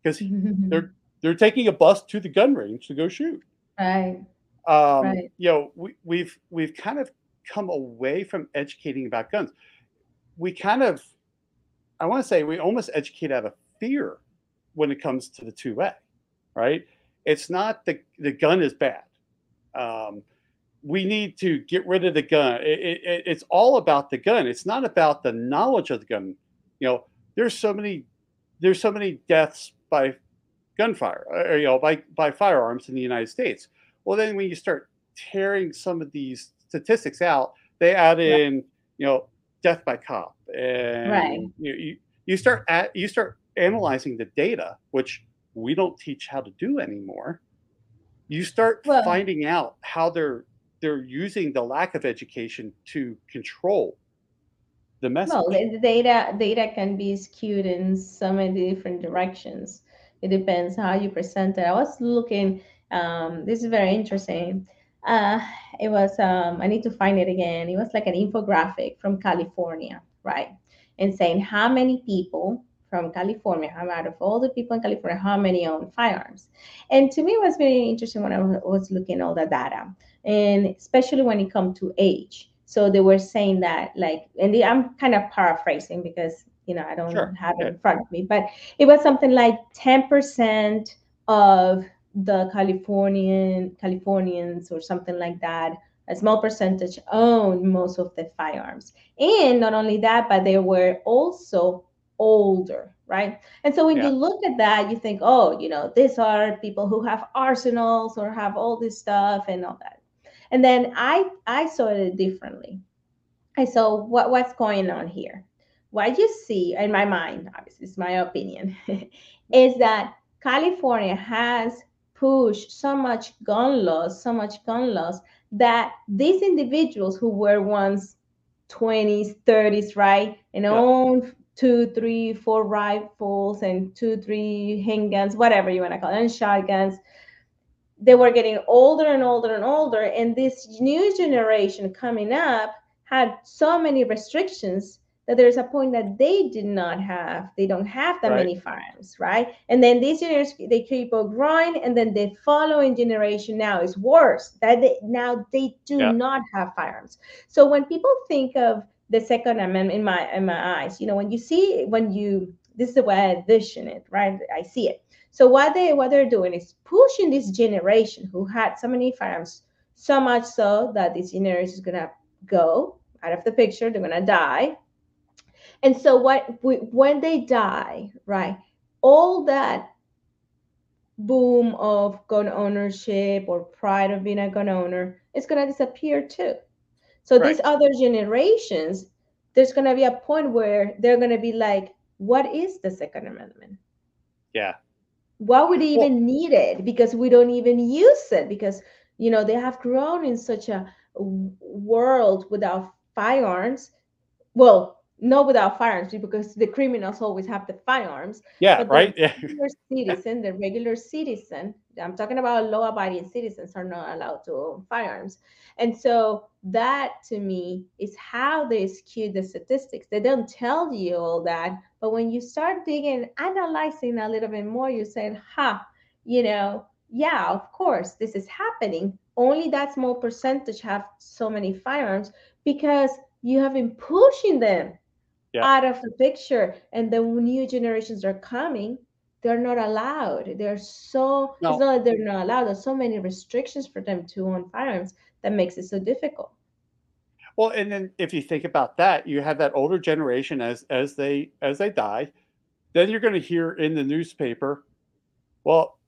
because [laughs] they're they're taking a bus to the gun range to go shoot. right. Um, Right. You know, we, we've we've kind of come away from educating about guns. We kind of, I want to say, we almost educate out of fear when it comes to the two way, right? It's not the the gun is bad. Um, we need to get rid of the gun. It, it, it- it's all about the gun. It's not about the knowledge of the gun. You know, there's so many there's so many deaths by gunfire, uh, or, you know, by by firearms in the United States. Well, then when you start tearing some of these statistics out, they add Yeah. in, you know, death by cop, and Right. you, you you start at you start analyzing the data, which we don't teach how to do anymore. You start Well- finding out how they're they're using the lack of education to control the message. No, the data data can be skewed in so many different directions. It depends how you present it. I was looking. Um, this is very interesting. Uh, it was. Um, I need to find it again. It was like an infographic from California, right? And saying how many people from California, how out of all the people in California, how many own firearms? And to me, it was very interesting when I was looking all the data, and especially when it comes to age. So they were saying that, like, and the, I'm kind of paraphrasing because you know I don't Sure. have it in front of me, but it was something like 10% of the Californian Californians or something like that. A small percentage own most of the firearms, and not only that, but they were also older, right? And so when Yeah. you look at that, you think, oh, you know, these are people who have arsenals or have all this stuff and all that. And then I I saw it differently. I saw what what's going on here. What you see in my mind, obviously, it's my opinion, [laughs] is that California has pushed so much gun laws, so much gun laws that these individuals who were once 20s, 30s, right, and Yeah. owned two, three, four rifles and two, three handguns, whatever you want to call it, and shotguns, they were getting older and older and older. And this new generation coming up had so many restrictions that there's a point that they did not have, they don't have that Right. many firearms, right? And then these generation they keep on growing, and then the following generation now is worse. That they, now they do Yeah. not have firearms. So when people think of the Second Amendment in my in my eyes, you know, when you see when you this is the way I envision it, right? I see it. So what they what they're doing is pushing this generation who had so many firearms, so much so that this generation is gonna go out of the picture. They're gonna die. And so what we- when they die, right? All that boom of gun ownership or pride of being a gun owner is gonna disappear too. So Right. these other generations, there's gonna be a point where they're gonna be like, what is the Second Amendment? Yeah. Why would they Well- even need it? Because we don't even use it because you know they have grown in such a world without firearms. Well not without firearms because the criminals always have the firearms Yeah. but the Right. Yeah. regular citizen the regular citizen i'm talking about law-abiding citizens are not allowed to own firearms and so that to me is how they skew the statistics they don't tell you all that but when you start digging analyzing a little bit more you say ha you know yeah of course this is happening only that small percentage have so many firearms because you have been pushing them Yeah. out of the picture and the new generations are coming they're not allowed they're so No. it's not that they're not allowed there's so many restrictions for them to own firearms that makes it so difficult Well, and then if you think about that, you have that older generation as as they as they die, then you're going to hear in the newspaper, well,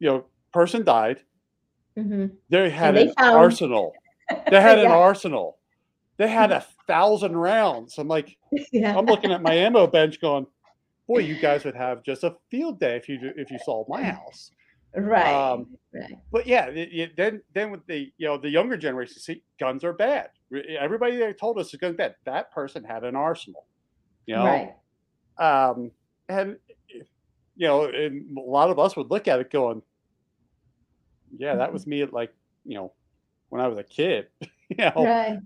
you know, person died. hmm They had they an found- arsenal. [laughs] They had an arsenal. They had a thousand rounds. I'm like, [laughs] yeah. I'm looking at my ammo bench, going, boy, you guys would have just a field day if you if you saw my house. Right. Um, right. But yeah, it- it- then then with the you know the younger generation, see, guns are bad. Everybody there told us is guns bad. That person had an arsenal, you know. Right. Um, and you know, and a lot of us would look at it going, "Yeah, that was me at like you know when I was a kid." [laughs] you know, Right.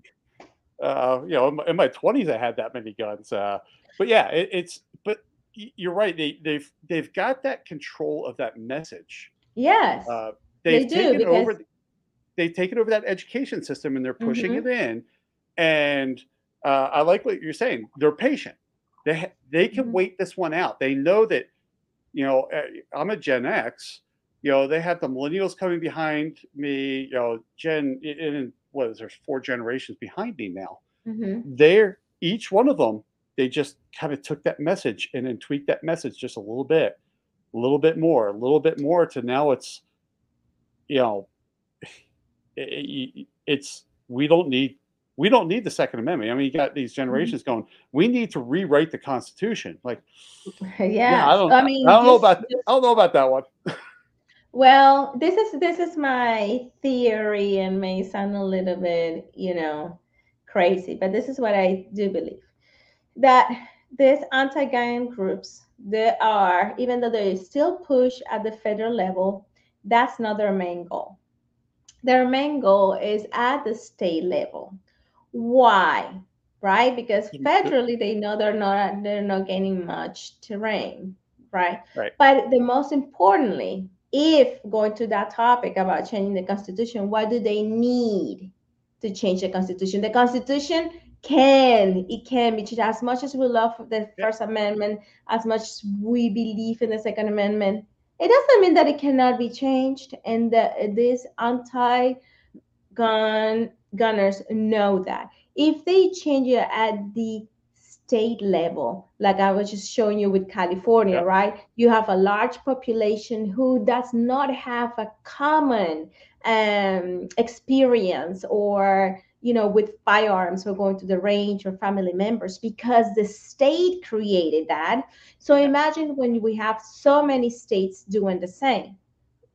Uh, you know, in my- in my twenties, I had that many guns. Uh, but yeah, it, it's but you're right. They they've they've got that control of that message. Yes. Uh, They they've do, taken because- over. They've taken over that education system and they're pushing Mhm. it in. And uh, I like what you're saying. They're patient. They ha- they can Mhm. wait this one out. They know that, you know, uh, I'm a Gen X. You know, they have the millennials coming behind me. You know, Gen and what is there four generations behind me now. Hmm they're each one of them they just kind of took that message and then tweaked that message just a little bit a little bit more a little bit more to now it's you know [sighs] i- i- it's we don't need we don't need the second amendment. I mean you got these generations going we need to rewrite the constitution. Like [laughs] Yeah. yeah i don't I mean, i don't know about just- i don't know about that one [laughs] Well, this is this is my theory and may sound a little bit, you know, crazy, but this is what I do believe. That these anti-gun groups, they are, even though they still push at the federal level, that's not their main goal. Their main goal is at the state level. Why? Right? Because Mhm. federally they know they're not they're not gaining much terrain, right? Right. But the most importantly, if going to that topic about changing the constitution, what do they need to change the constitution? The constitution can it can be changed as much as we love the Yeah. First Amendment, as much as we believe in the Second Amendment. It doesn't mean that it cannot be changed, and that these anti-gun gunners know that. If they change it at the state level, like I was just showing you with California, Yep. right? You have a large population who does not have a common um, experience or you know with firearms or going to the range or family members because the state created that so imagine when we have so many states doing the same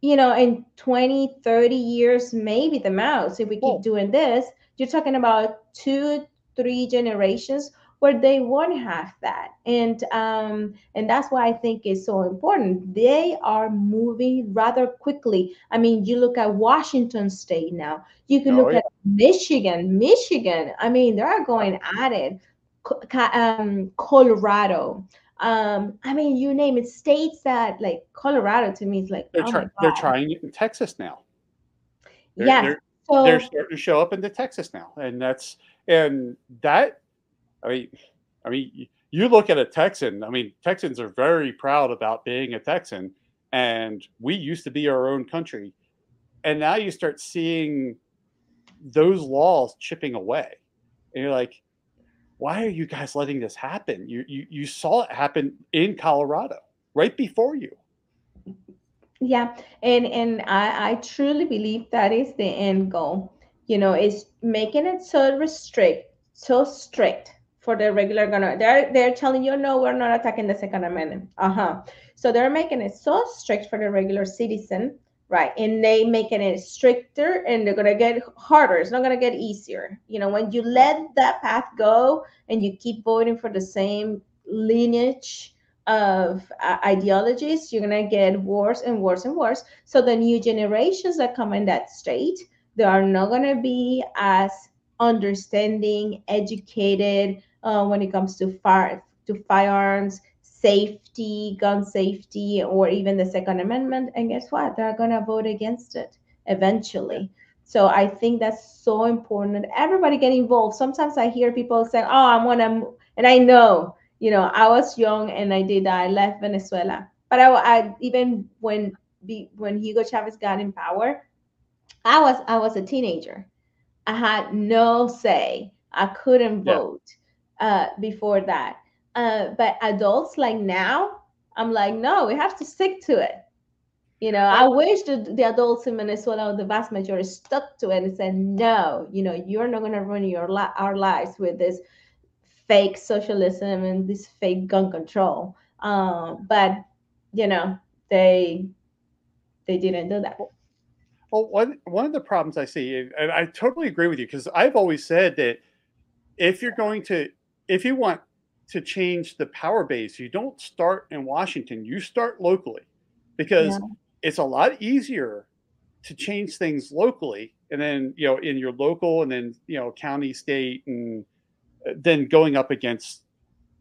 you know in 20 30 years maybe the most if we keep doing this you're talking about two three generations where they won't have that. And um and that's why i think it's so important. They are moving rather quickly. I mean you look at washington state now. You can Oh, look yeah. at michigan. Michigan i mean they're going at it. Um, colorado. Um i mean you name it states that like colorado to me is like they're, oh try- they're trying it in texas now. They're- yes they're- so they're starting to show up into Texas now, and that's and that. I mean, I mean, you look at a Texan. I mean, Texans are very proud about being a Texan, and we used to be our own country, and now you start seeing those laws chipping away, and you're like, why are you guys letting this happen? You you you saw it happen in Colorado right before you. Yeah, and and I I truly believe that is the end goal. You know, is making it so restrict, so strict for the regular gunner. They're they're telling you, no, we're not attacking the Second Amendment. Uh-huh. So they're making it so strict for the regular citizen, right? And they making it stricter and they're gonna get harder. It's not gonna get easier. You know, when you let that path go and you keep voting for the same lineage of uh, ideologies, you're gonna get worse and worse and worse. So the new generations that come in that state, they are not gonna be as understanding, educated uh, when it comes to fire to firearms, safety, gun safety, or even the Second Amendment. And guess what? They're gonna vote against it eventually. So I think that's so important. Everybody get involved. Sometimes I hear people say, "Oh, I'm want to," and I know you know, I was young and I did. I left Venezuela, but I, I even when when Hugo Chavez got in power, I was I was a teenager. I had no say. I couldn't Yeah. Uh, before that. Uh, but adults like now, I'm like, no, we have to stick to it. You know, I wish that the adults in Venezuela, the vast majority, stuck to it and said, "No, you know, you're not going to ruin your li- our lives with this fake socialism and this fake gun control." Um, but you know, they they didn't do that. Well, one one of the problems I see, and I totally agree with you, because I've always said that if you're going to, if you want to change the power base, you don't start in Washington. You start locally, because Yeah. it's a lot easier to change things locally, and then you know in your local, and then you know county, state, and uh, then going up against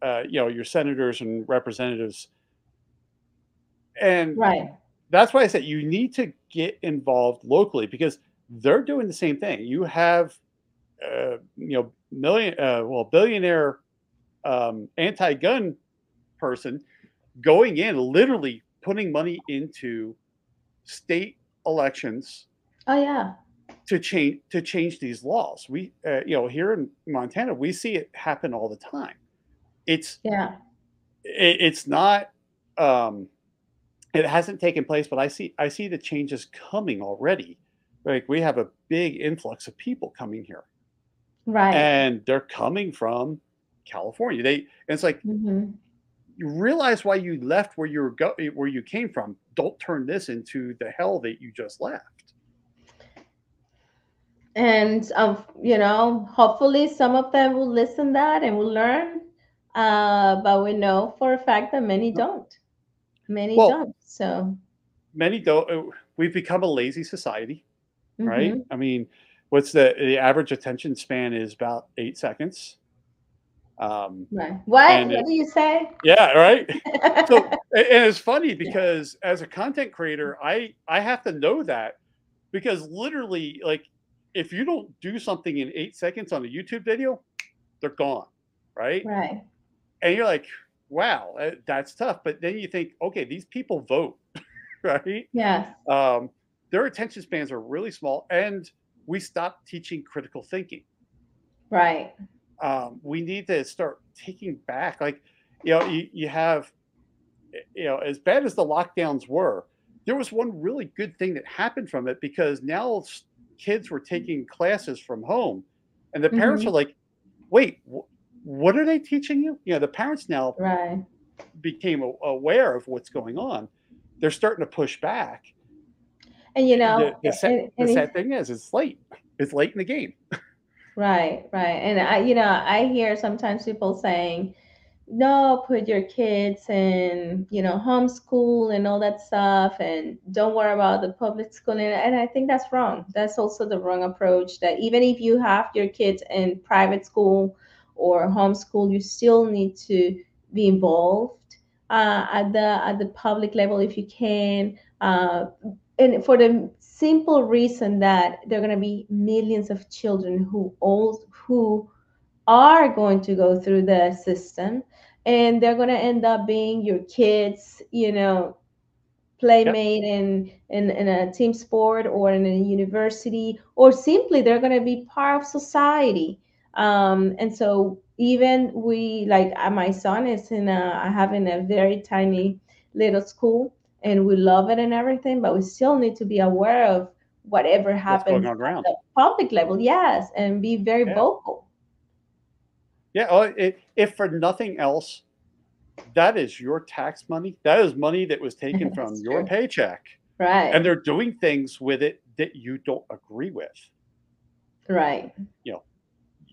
uh, you know your senators and representatives. And Right. that's why I said you need to get involved locally because they're doing the same thing. You have, uh, you know, million, uh, well, billionaire um, anti-gun person going in, literally putting money into state elections Oh yeah. to change to change these laws. We, uh, you know, here in Montana, we see it happen all the time. It's Yeah. it, it's not. Um, it hasn't taken place, but I see I see the changes coming already. Like we have a big influx of people coming here, Right. and they're coming from California. They and it's like hmm you realize why you left where you were go where you came from. Don't turn this into the hell that you just left. And um, you know, hopefully some of them will listen that and will learn. Uh, but we know for a fact that many don't. Many Well, don't. So, many don't. uh, We've become a lazy society, right? hmm I mean, what's the the average attention span is about eight seconds. Um, right. What? What it, do you say? yeah, right. So [laughs] and it's funny because as a content creator, I I have to know that because literally, like, if you don't do something in eight seconds on a YouTube video, they're gone, right? Right. And you're like, wow, uh, that's tough. But then you think, okay, these people vote, [laughs] right? Yes. Um, their attention spans are really small, and we stopped teaching critical thinking. Right. Um, we need to start taking back, like, you know, you, you have you know, as bad as the lockdowns were, there was one really good thing that happened from it because now kids were taking classes from home, and the parents hmm are like, "Wait, wh- what are they teaching you?" You know, the parents now Right. became a- aware of what's going on. They're starting to push back. And you know, the, sad, and, the and sad thing is, it's late. It's late in the game. Right, right. And I, you know, I hear sometimes people saying, no, put your kids in, you know, homeschool and all that stuff, and don't worry about the public schooling. And I think that's wrong. That's also the wrong approach. That even if you have your kids in private school or homeschool, you still need to be involved uh, at the at the public level if you can. Uh, and for the simple reason that there are going to be millions of children who all who are going to go through the system and they're going to end up being your kids you know Yep. playmate in, in in a team sport or in a university or simply they're going to be part of society um, and so even we like uh, my son is in a having a very tiny little school and we love it and everything but we still need to be aware of whatever happens on at around? the public level yes and be very Yeah. vocal Yeah. Oh, it, if for nothing else, that is your tax money. That is money that was taken [laughs] from that's your paycheck. Right. and they're doing things with it that you don't agree with. right You know,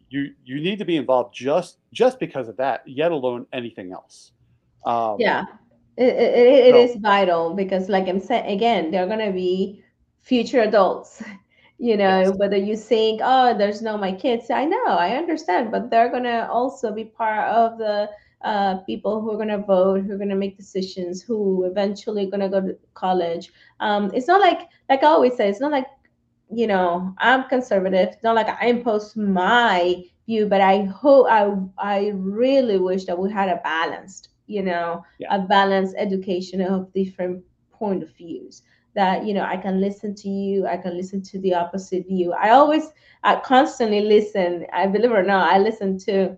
you you need to be involved just just because of that, yet alone anything else. Um, Yeah, it, it, it so is vital because, like I'm saying, again, they're going to be future adults. [laughs] You know, yes, whether you think, oh, there's no my kids. I know, I understand, but they're going to also be part of the uh, people who are going to vote, who are going to make decisions, who eventually going to go to college. Um, it's not like, like I always say, it's not like you know, I'm conservative. It's not like I impose my view, but I hope I I really wish that we had a balanced, you know, yeah, a balanced education of different point of views. That you know, I can listen to you, I can listen to the opposite view. I always, I constantly listen. I believe it or not, I listen to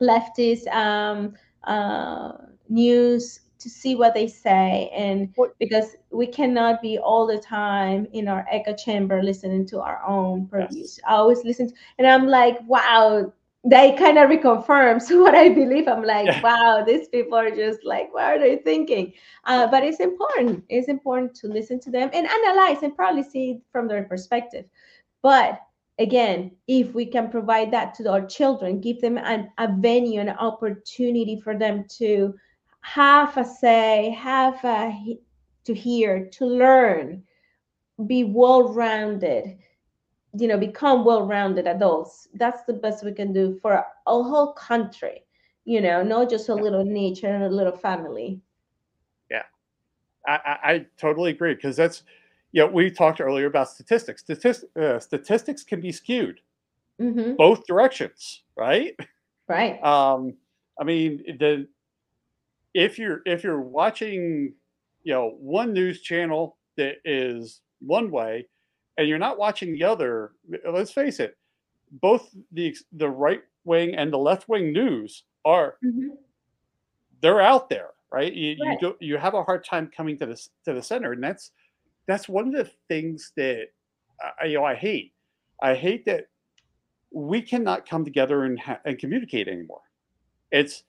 leftist um, uh, news to see what they say and because we cannot be all the time in our echo chamber listening to our own purviews Yes. i always listen to, and i'm like wow they kind of reconfirms [laughs] what i believe i'm like Yeah. wow these people are just like what are they thinking? Uh, but it's important. It's important to listen to them and analyze and probably see from their perspective. But again if we can provide that to our children give them an, a venue an opportunity for them to have a say have a to hear to learn be well-rounded you know become well-rounded adults that's the best we can do for a whole country you know not just a Yeah. little niche and a little family I, I, I totally agree because that's, you know, we talked earlier about statistics. Statistics, uh, statistics can be skewed hmm both directions, right? right Um, I mean, the if you're if you're watching, you know, one news channel that is one way, and you're not watching the other, let's face it, both the the right wing and the left wing news are hmm they're out there, right? You you do you have a hard time coming to the to the center, and that's that's one of the things that I, you know I hate. I hate that we cannot come together and ha- and communicate anymore. It's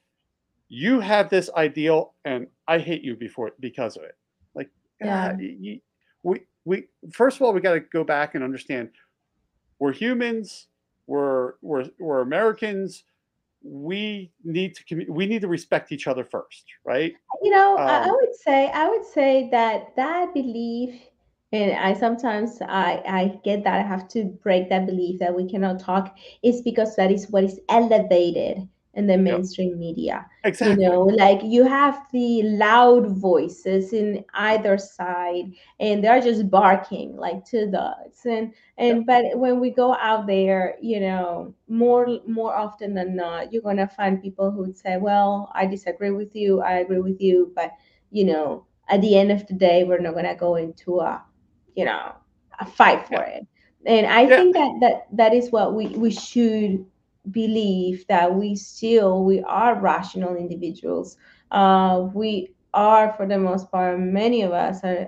you have this ideal, and I hate you before because of it. Like, ah, yeah y- y- we we first of all we got to go back and understand we're humans, we're we're we're Americans. We need to we need to respect each other first, right? you know I, I Um, would say i would say that that belief and i sometimes i i get that i have to break that belief that we cannot talk is because that is what is elevated in the yep, mainstream media. You know like you have the loud voices in either side and they're just barking like two dogs. And Yep, and but when we go out there you know more more often than not you're going to find people who would say well i disagree with you i agree with you but you know at the end of the day we're not going to go into a you know a fight for it. And i think that that that is what we we should believe that we still we are rational individuals. Uh we are for the most part many of us are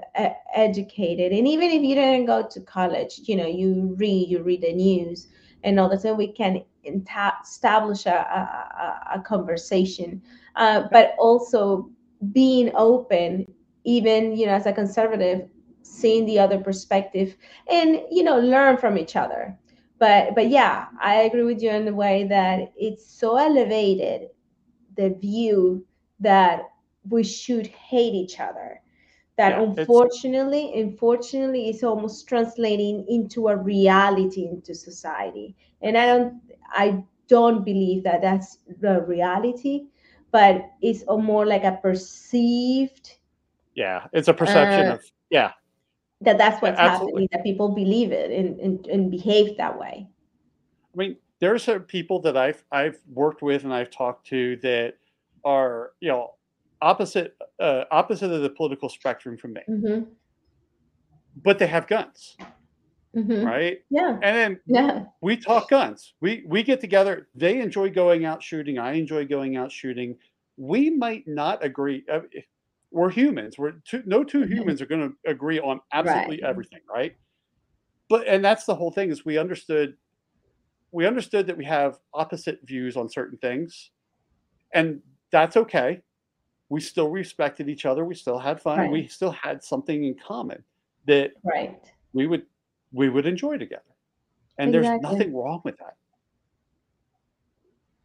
educated. And even if you didn't go to college you know you read you read the news and all that so we can establish a, a, a a conversation. Uh, but also being open even you know as a conservative seeing the other perspective and you know learn from each other but but yeah i agree with you in the way that it's so elevated the view that we should hate each other that yeah. It's unfortunately unfortunately it's almost translating into a reality into society and i don't i don't believe that that's the reality but it's a more like a perceived yeah, it's a perception uh, of yeah, that that's what's absolutely. happening that people believe it and, and, and behave that way I mean, there's people that I've I've worked with and I've talked to that are you know opposite uh, opposite of the political spectrum from me, hmm but they have guns, hmm right? yeah And then yeah we talk guns. We we get together. They enjoy going out shooting. I enjoy going out shooting. We might not agree. We're humans. We're two, no two Mhm. humans are going to agree on right absolutely everything, right? But and that's the whole thing is we understood we understood that we have opposite views on certain things, and that's okay. We still respected each other. We still had fun. right We still had something in common that right we would we would enjoy together. And there's nothing wrong with that.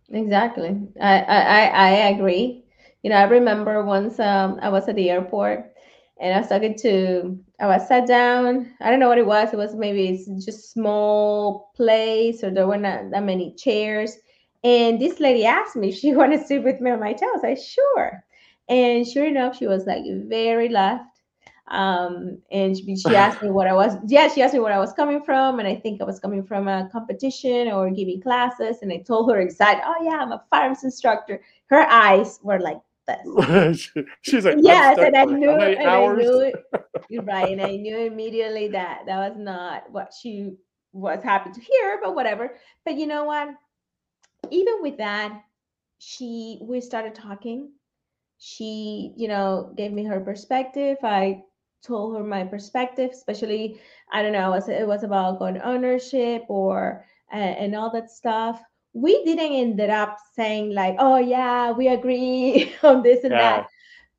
Exactly. I, I I agree. You know, I remember once um, I was at the airport and I was talking to, I was sat down. I don't know what it was. It was maybe it's just small place or there were not that many chairs. And this lady asked me if she [laughs] wanted to sit with me on my tail. I said, sure. And sure enough, she was like very left. Um, and she, she [laughs] asked me what I was, yeah, she asked me where I was coming from. And I think I was coming from a competition or giving classes. And I told her exactly, oh, yeah, I'm a firearms instructor. Her eyes were like this. [laughs] She's like, Yes, and I knew, and I knew it. Right, and I knew immediately that that was not what she was happy to hear, but whatever. But you know what? Even with that, she we started talking. She, you know, gave me her perspective. I told her my perspective, especially I don't know, it was, it was about gun ownership or uh, and all that stuff. We didn't end up saying like, oh yeah, we agree [laughs] on this and Yeah. that,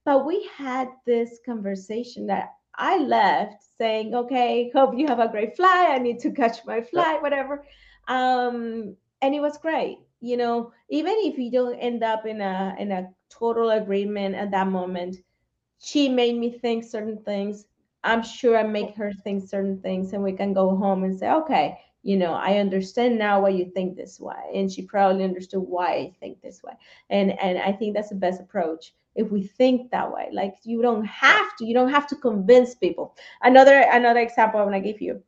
but we had this conversation that I left saying, okay, hope you have a great flight. I need to catch my flight, whatever. Um, and it was great. You know, even if you don't end up in a in a total agreement at that moment, she made me think certain things. I'm sure I make her think certain things, and we can go home and say, okay, you know, I understand now why you think this way, and she probably understood why I think this way, and and I think that's the best approach if we think that way. Like you don't have to, you don't have to convince people. Another another example I want to give you.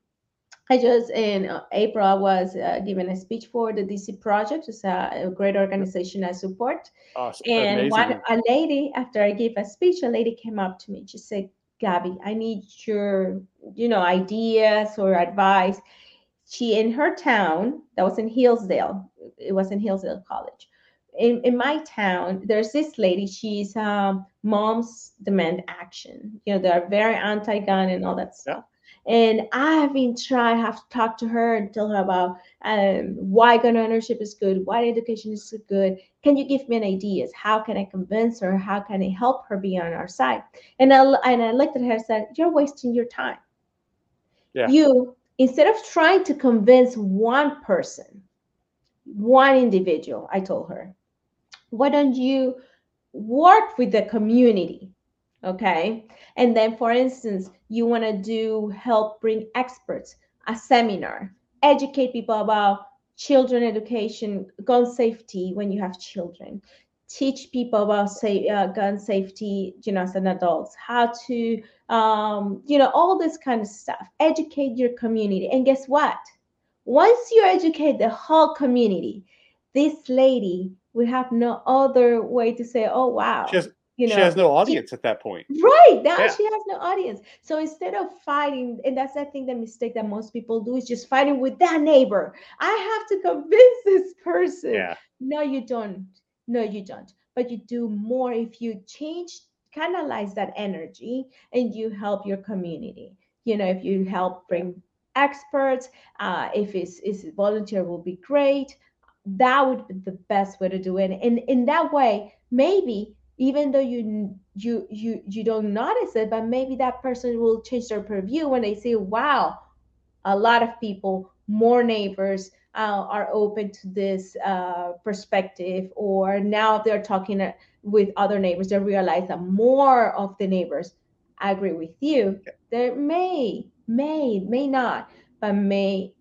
I just in uh, April I was uh, given a speech for the DC Project. It's a, a great organization I support Awesome. and one Amazing. a lady, after I gave a speech, a lady came up to me. She said, "Gabby, I need your, you know, ideas or advice." She in her town, that was in Hillsdale. It was in Hillsdale College. In, in my town, there's this lady. She's um, moms demand action. You know, they're very anti-gun and all that stuff. And I've been trying, have to talk to her and tell her about um, why gun ownership is good, why education is so good, can you give me an ideas? How can I convince her? How can I help her be on our side? And I and I looked at her and said, You're wasting your time. Yeah. You instead of trying to convince one person, one individual, I told her, why don't you work with the community? Okay. And then, for instance, you want to do help bring experts, a seminar, educate people about children education, gun safety when you have children, teach people about say uh, gun safety, you know, as an adults, how to, um, you know, all this kind of stuff. Educate your community, and guess what? Once you educate the whole community, this lady will have no other way to say, "Oh wow," She has you she has know, no she audience at that point. Right. Now Yeah. she has no audience. So instead of fighting, and that's I think the mistake that most people do is just fighting with that neighbor. I have to convince this person. Yeah. No, you don't. No, you don't. But you do more if you change, canalize that energy and you help your community. You know, if you help bring experts, uh, if it's, it's volunteer will be great. That would be the best way to do it. And in that way, maybe even though you you you you don't notice it but maybe that person will change their purview when they say wow a lot of people more neighbors uh, are open to this uh, perspective or now they're talking uh, with other neighbors they realize that more of the neighbors agree with you there may may may not but may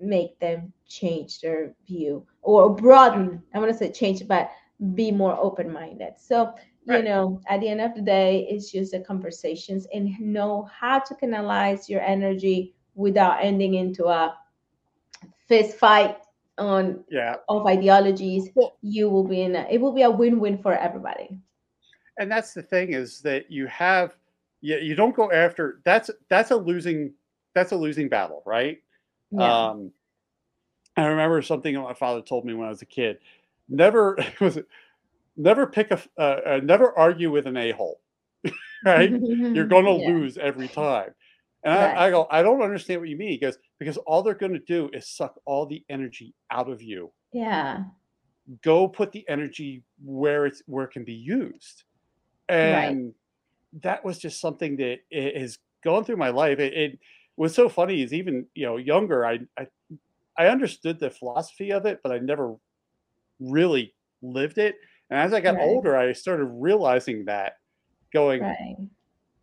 make them change their view or broaden i want to say change but be more open-minded so you Right. know at the end of the day it's just the conversations and know how to canalize your energy without ending into a fist fight on Yeah. of ideologies Well, you will be in a, it will be a win-win for everybody and that's the thing is that you have you, you don't go after that's that's a losing that's a losing battle, right? yeah Um I remember something my father told me when I was a kid. Never [laughs] was it never pick a uh, uh, never argue with an a-hole, [laughs] right? [laughs] You're going to yeah lose every time. And right I, I go, I don't understand what you mean. He goes, because all they're going to do is suck all the energy out of you. yeah Go put the energy where it's where it can be used. right And that was just something that has gone through my life. It, it was so funny is even you know younger, I, I I understood the philosophy of it, but I never really lived it. And as I got right older, I started realizing that, going, right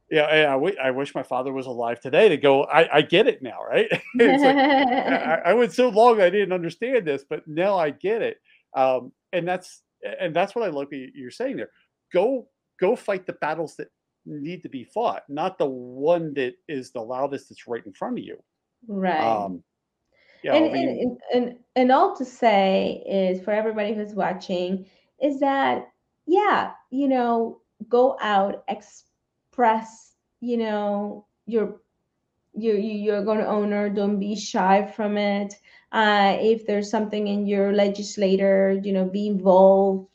yeah, I, I, wi- wish my father was alive today to go. I, I get it now, right? [laughs] like [laughs] I, I went so long I didn't understand this, but now I get it. Um, and that's and that's what I love you- you're saying there. Go go fight the battles that need to be fought, not the one that is the loudest that's right in front of you. right Um, you and, I and mean, and and and all to say is for everybody who's watching is that yeah you know go out express you know your you, you you're going to owner don't be shy from it uh if there's something in your legislator you know be involved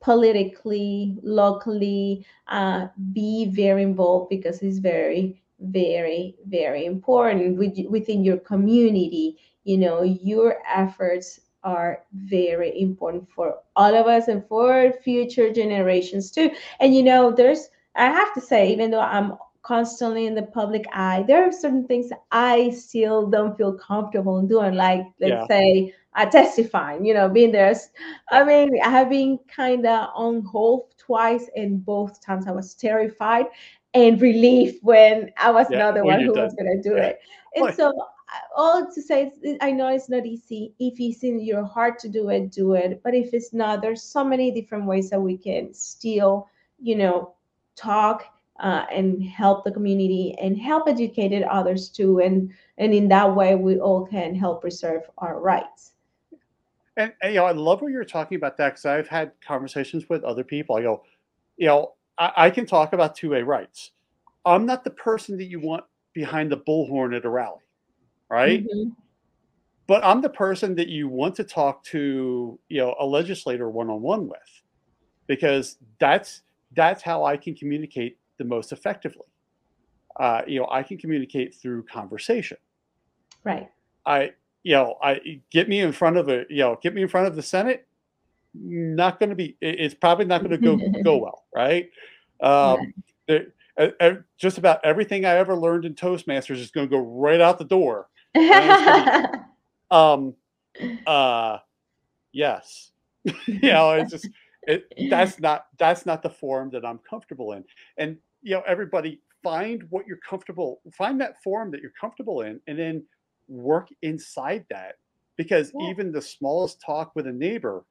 politically, locally, uh, be very involved because it's very, very, very important with, within your community. You know, your efforts are very important for all of us and for future generations too. And you know, there's I have to say, even though I'm constantly in the public eye, there are certain things I still don't feel comfortable doing, like let's yeah. say uh, testifying, you know, being there. I mean, I have been kind of on hold twice, and both times I was terrified and relief when I was yeah, not the one who done. was going to do yeah. it. And so, all to say, I know it's not easy. If it's in your heart to do it, do it. But if it's not, there's so many different ways that we can still, you know, talk uh, and help the community and help educated others too. And and in that way, we all can help preserve our rights. And, and you know, I love what you're talking about that because I've had conversations with other people. I go, you know, I, I can talk about 2A rights. I'm not the person that you want behind the bullhorn at a rally, right? Mm-hmm. But I'm the person that you want to talk to, you know, a legislator one-on-one with, because that's that's how I can communicate the most effectively. Uh, you know, I can communicate through conversation. Right. I, you know, I get me in front of a, you know, get me in front of the Senate. Not going to be. It's probably not going to go go [laughs] well, right? Um, yeah. uh, just about everything I ever learned in Toastmasters is going to go right out the door. [laughs] um, uh, yes, [laughs] you know, it's just it, that's not that's not the form that I'm comfortable in. And you know, everybody find what you're comfortable, find that form that you're comfortable in, and then work inside that. Because yeah. even the smallest talk with a neighbor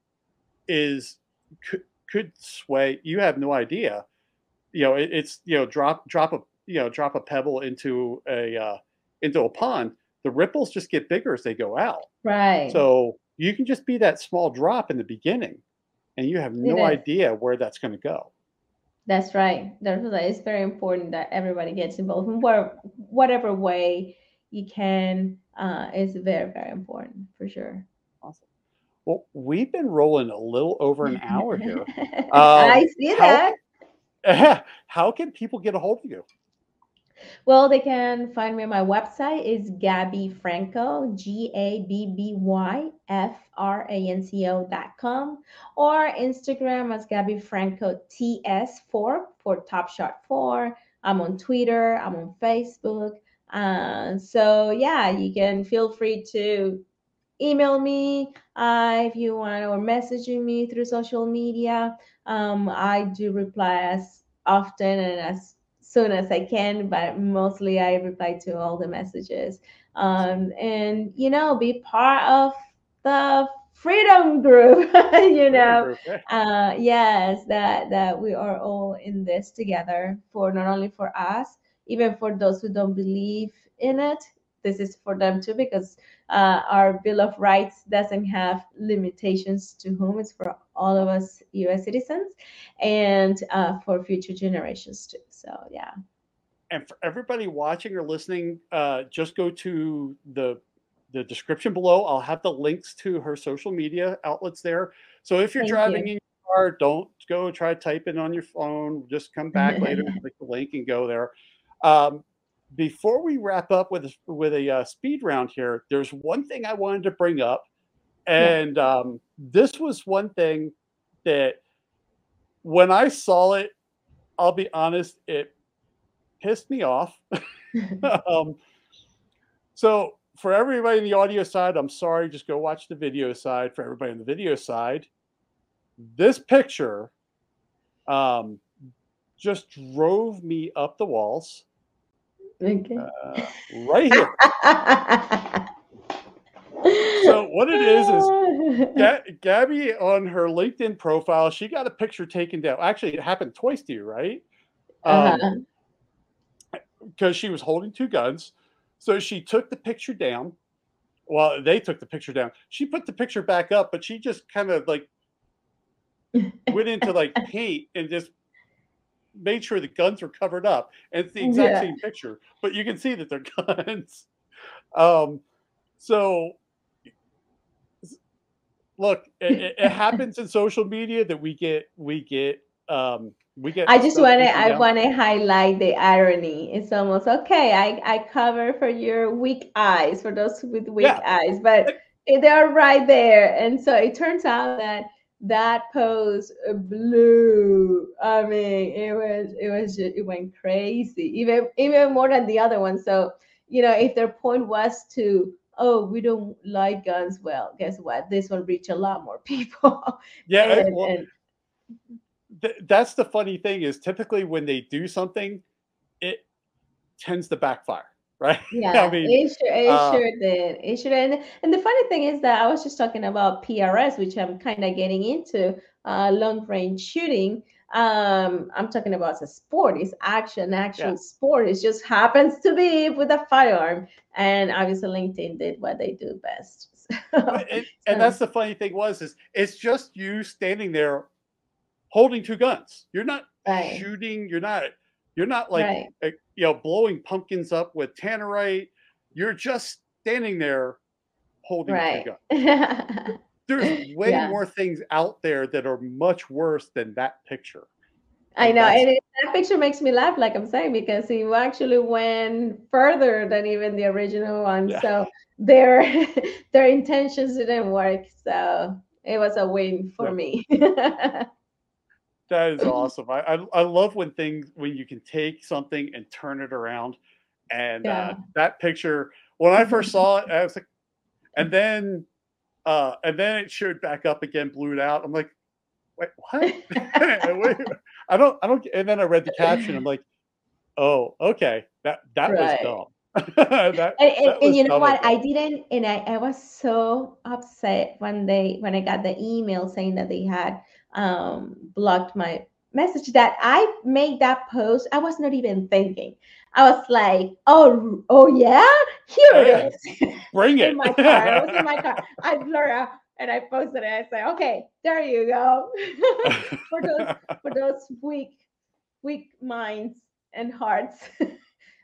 is could, could sway. You have no idea. You know, it, it's you know drop drop a you know drop a pebble into a uh, into a pond. The ripples just get bigger as they go out. Right. So you can just be that small drop in the beginning, and you have no idea where that's going to go. That's right. That's right. It's very important that everybody gets involved in whatever way you can. Uh, is very, very important for sure. Awesome. Well, we've been rolling a little over an hour here. Um, [laughs] I see how, that. [laughs] How can people get a hold of you? Well, they can find me on my website is Gabby Franco, G A B B Y F R A N C O dot com, or Instagram as Gabby Franco TS4 for Top Shot 4. I'm on Twitter, I'm on Facebook. Uh, so, yeah, you can feel free to email me uh, if you want or messaging me through social media. Um, I do reply as often and as soon as I can, but mostly I reply to all the messages. Um, and you know, be part of the freedom group. [laughs] you know, uh, yes, that that we are all in this together for not only for us, even for those who don't believe in it. This is for them too, because uh, our Bill of Rights doesn't have limitations to whom. It's for all of us U.S. citizens and uh, for future generations too. So yeah. And for everybody watching or listening, uh, just go to the the description below. I'll have the links to her social media outlets there. So if you're Thank driving you. in your car, don't go try to type it on your phone. Just come back [laughs] later, click the link, and go there. Um, before we wrap up with with a uh, speed round here, there's one thing I wanted to bring up, and um, this was one thing that when I saw it, I'll be honest, it pissed me off. [laughs] um, so for everybody in the audio side, I'm sorry, just go watch the video side. For everybody on the video side, this picture um, just drove me up the walls. Okay. Uh, right here. so what it is is [laughs] G- Gabby on her LinkedIn profile, she got a picture taken down. Actually, it happened twice to you, right? Because um, uh-huh. she was holding two guns, so she took the picture down. Well, they took the picture down. She put the picture back up, but she just kind of like went into like [laughs] paint and just made sure the guns were covered up. And it's the exact yeah. same picture, but you can see that they're [laughs] guns. Um, so look, it, it happens in social media that we get we get um we get. I just want to I want to highlight the irony. It's almost okay. I I cover for your weak eyes for those with weak yeah. eyes, but they're right there, and so it turns out that that pose blew. I mean, it was it was just, it went crazy, even even more than the other one. So you know, if their point was to oh, we don't like guns. Well, guess what? This will reach a lot more [laughs] people. Yeah. and, well, and, th- that's the funny thing is typically when they do something, it tends to backfire. Right. [laughs] Yeah, I mean, it sure, it uh, sure did. It sure did. And, and the funny thing is that I was just talking about PRS, which I'm kind of getting into uh, long range shooting um i'm talking about a sport it's action actual yeah. sport it just happens to be with a firearm and obviously linkedin did what they do best [laughs] and, and, that's the funny thing was is it's just you standing there holding two guns you're not right. shooting you're not you're not like right. You know blowing pumpkins up with tannerite you're just standing there holding right. two guns [laughs] there's way yeah. more things out there that are much worse than that picture. I know, and it, that picture makes me laugh, like I'm saying, because he actually went further than even the original one. Yeah. So their [laughs] their intentions didn't work. So it was a win for yeah. me. [laughs] that is [laughs] awesome. I, I, I love when things when you can take something and turn it around. And uh, that picture, when I first [laughs] saw it, I was like, and then uh, and then it showed back up again, blew it out. I'm like, wait, what? [laughs] wait, I don't, I don't. And then I read the caption. I'm like, oh, okay, that that right. was dumb. that, and, and, and you know what? I didn't, and I, I was so upset when they when I got the email saying that they had um, blocked my message that I made that post. I was not even thinking. I was like, oh, oh yeah, here it is. [laughs] Bring it. in my car. I was in my car. [laughs] I blur out and I posted it. I said, okay, there you go. [laughs] for those for those weak, weak minds and hearts.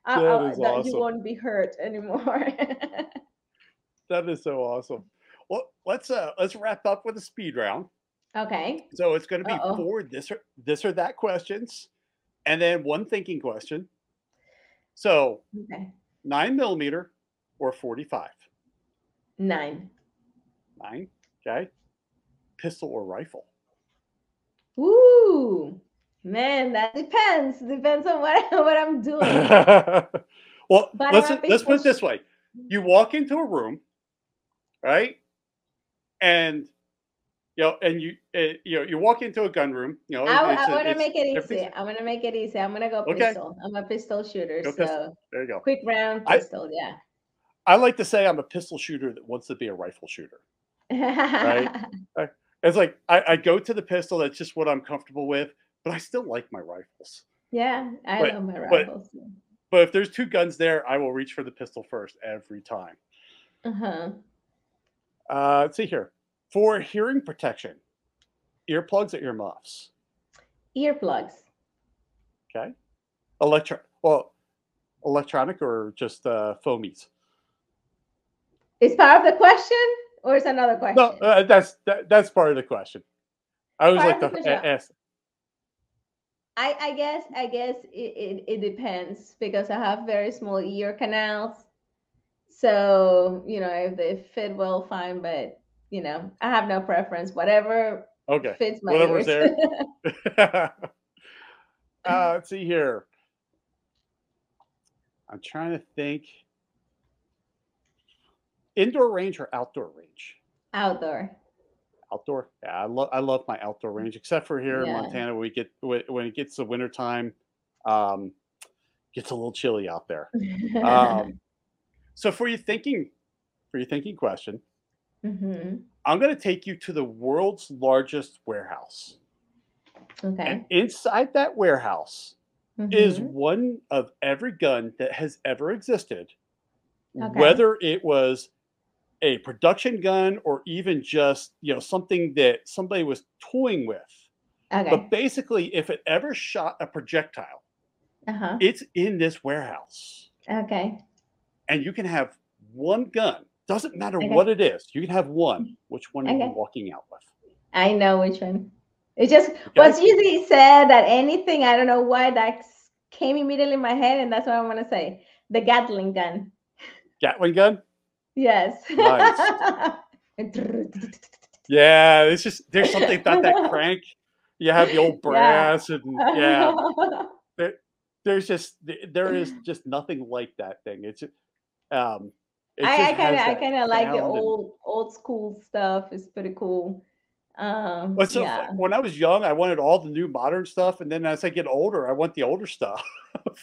Uh, that, uh, that awesome. you won't be hurt anymore. that is so awesome. Well, let's uh let's wrap up with a speed round. Okay. So it's going to be Uh-oh. four this or this or that questions, and then one thinking question, so okay. nine millimeter or 45? Nine. Nine. Okay. Pistol or rifle? Ooh, man, that depends. Depends on what, [laughs] what I'm doing. [laughs] well, but let's let's put it this way: you walk into a room, right, and you know, and you uh, you know you walk into a gun room. You know, I, I want to make it easy. I'm gonna make it easy. I'm gonna go okay. pistol. I'm a pistol shooter. Go so pistol. there you go. Quick round pistol. I, yeah. I like to say I'm a pistol shooter that wants to be a rifle shooter. right. [laughs] It's like I, I, go to the pistol. That's just what I'm comfortable with. But I still like my rifles. Yeah, I but, love my rifles. But, but if there's two guns there, I will reach for the pistol first every time. Uh-huh. Uh, let's see here. For hearing protection, earplugs or earmuffs? Earplugs. Okay. Electro well, electronic or just uh, foamies? Is part of the question or is another question? No, uh, that's that, that's part of the question. I was part like the ask. I, I guess I guess it, it, it depends because I have very small ear canals. So, you know, if they fit well, fine, but you know, I have no preference. Whatever okay. fits my Whatever's ears. there. [laughs] [laughs] uh, let's see here. I'm trying to think. Indoor range or outdoor range? Outdoor. Outdoor. Yeah, I love I love my outdoor range, except for here yeah. in Montana. We get when it gets to wintertime, um, gets a little chilly out there. [laughs] um, so for your thinking, for your thinking question, Mm-hmm. I'm going to take you to the world's largest warehouse. Okay. And inside that warehouse mm-hmm. is one of every gun that has ever existed, okay. whether it was a production gun or even just you know something that somebody was toying with. Okay. But basically, if it ever shot a projectile, uh-huh. it's in this warehouse. Okay. And you can have one gun Doesn't matter Okay. what it is. You can have one. Which one are you walking out with? I know which one. It just Okay. was usually said that anything, I don't know why that came immediately in my head, and that's what I want to say. The Gatling gun. Gatling gun? Yes. [laughs] Yeah, it's just there's something about that [laughs] crank. You have the old Yeah. brass and yeah, [laughs] There, there's just there is just nothing like that thing. It's um I, kind of I kind of like the old old school stuff. It's pretty cool. Um, Well, so yeah. when I was young, I wanted all the new modern stuff, and then as I get older, I want the older stuff. [laughs] you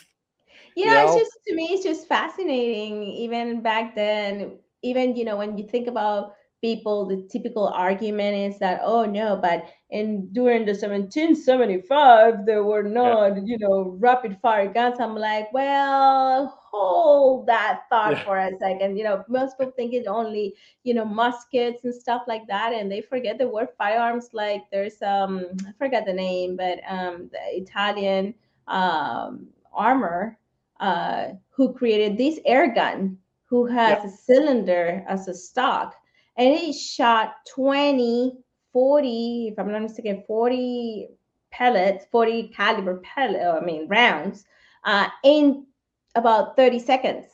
you know, it's just to me, it's just fascinating. Even back then, even you know, when you think about people, the typical argument is that, oh no, but in during the 1775, there were not, you know, rapid fire guns. I'm like, well, hold that thought Yeah. for a second. You know, most people think it's only, you know, muskets and stuff like that, and they forget the word firearms. Like there's um, I forgot the name, but um, the Italian um armor uh, who created this air gun, who has Yep. a cylinder as a stock, and it shot 20, 40, if I'm not mistaken, 40 pellets, 40 caliber pellet, I mean rounds, uh, in about 30 seconds.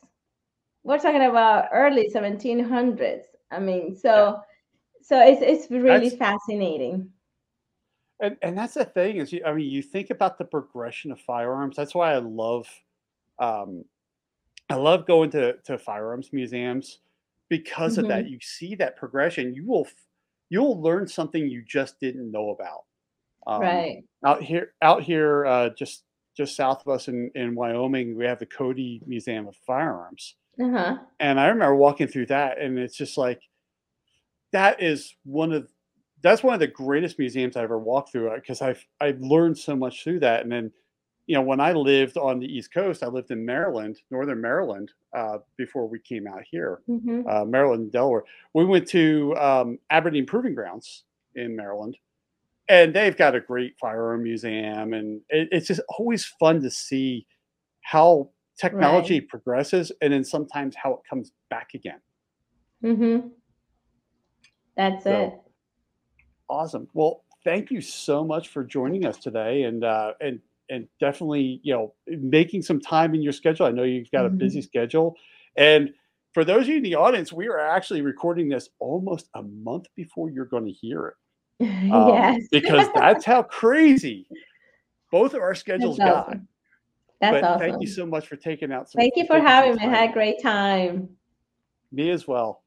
We're talking about early 1700s. I mean, so so it's it's really That's- fascinating. And and that's the thing is, you, I mean, you think about the progression of firearms. That's why I love, um, I love going to to firearms museums because of that. You see that progression. You will you'll learn something you just didn't know about. Um, right. out here out here uh, just just south of us in, in Wyoming, we have the Cody Museum of Firearms. Uh-huh. And I remember walking through that and it's just like that is one of that's one of the greatest museums I ever walked through because I've I've learned so much through that. And then, you know, when I lived on the East Coast, I lived in Maryland, Northern Maryland, uh, before we came out here, hmm uh, Maryland and Delaware. We went to um, Aberdeen Proving Grounds in Maryland, and they've got a great firearm museum, and it, it's just always fun to see how technology progresses, and then sometimes how it comes back again. Mm-hmm. That's So- it. Awesome. Well, thank you so much for joining us today, and uh, and and definitely, you know, making some time in your schedule. I know you've got a busy schedule, and for those of you in the audience, we are actually recording this almost a month before you're going to hear it. [laughs] um, yes. [laughs] because that's how crazy both of our schedules That's got. awesome. That's but awesome. thank you so much for taking out some. Thank you for having me. I had a great time. Me as well.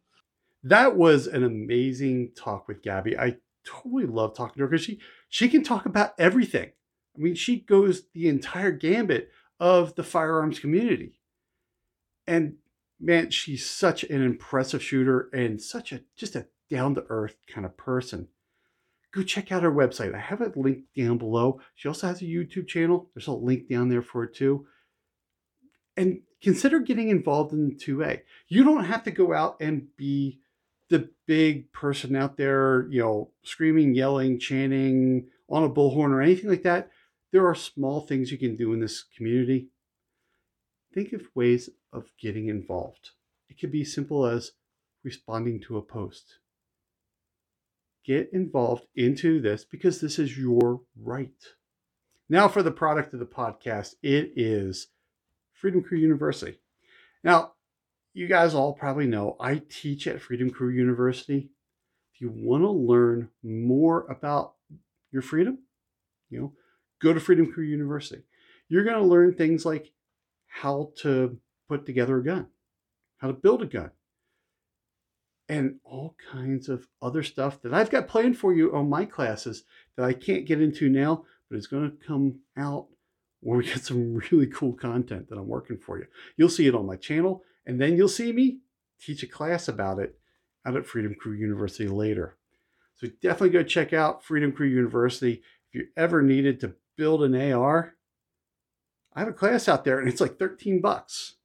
That was an amazing talk with Gabby. I totally love talking to her because she she can talk about everything. I mean, she goes the entire gambit of the firearms community. And man, she's such an impressive shooter and such a just a down to earth kind of person. Go check out her website. I have it linked down below. She also has a YouTube channel. There's a link down there for it too. And consider getting involved in 2A. You don't have to go out and be the big person out there, you know, screaming, yelling, chanting on a bullhorn or anything like that. There are small things you can do in this community. Think of ways of getting involved. It could be simple as responding to a post. Get involved into this because this is your right. Now, for the product of the podcast, it is Freedom Crew University. Now, you guys all probably know I teach at Freedom Crew University. If you want to learn more about your freedom, you know, go to Freedom Crew University. You're going to learn things like how to put together a gun, how to build a gun, and all kinds of other stuff that I've got planned for you on my classes that I can't get into now, but it's going to come out when we [laughs] get some really cool content that I'm working for you. You'll see it on my channel, and then you'll see me teach a class about it out at Freedom Crew University later. So definitely go check out Freedom Crew University. If you ever needed to build an AR, I have a class out there and it's like 13 bucks.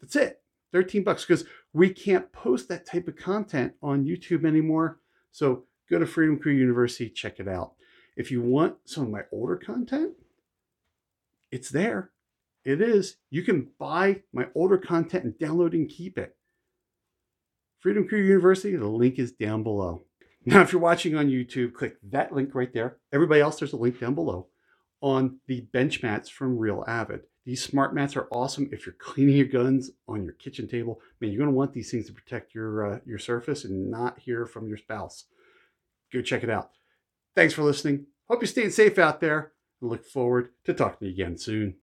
That's it. 13 bucks because we can't post that type of content on YouTube anymore. So go to Freedom Crew University, check it out. If you want some of my older content, it's there. It is. You can buy my older content and download and keep it Freedom Crew University. The link is down below. Now, if you're watching on YouTube, click that link right there. Everybody else, there's a link down below on the bench mats from Real Avid. These smart mats are awesome if you're cleaning your guns on your kitchen table. Man, you're going to want these things to protect your uh, your surface and not hear from your spouse. Go check it out. Thanks for listening. Hope you're staying safe out there look forward to talking to you again soon.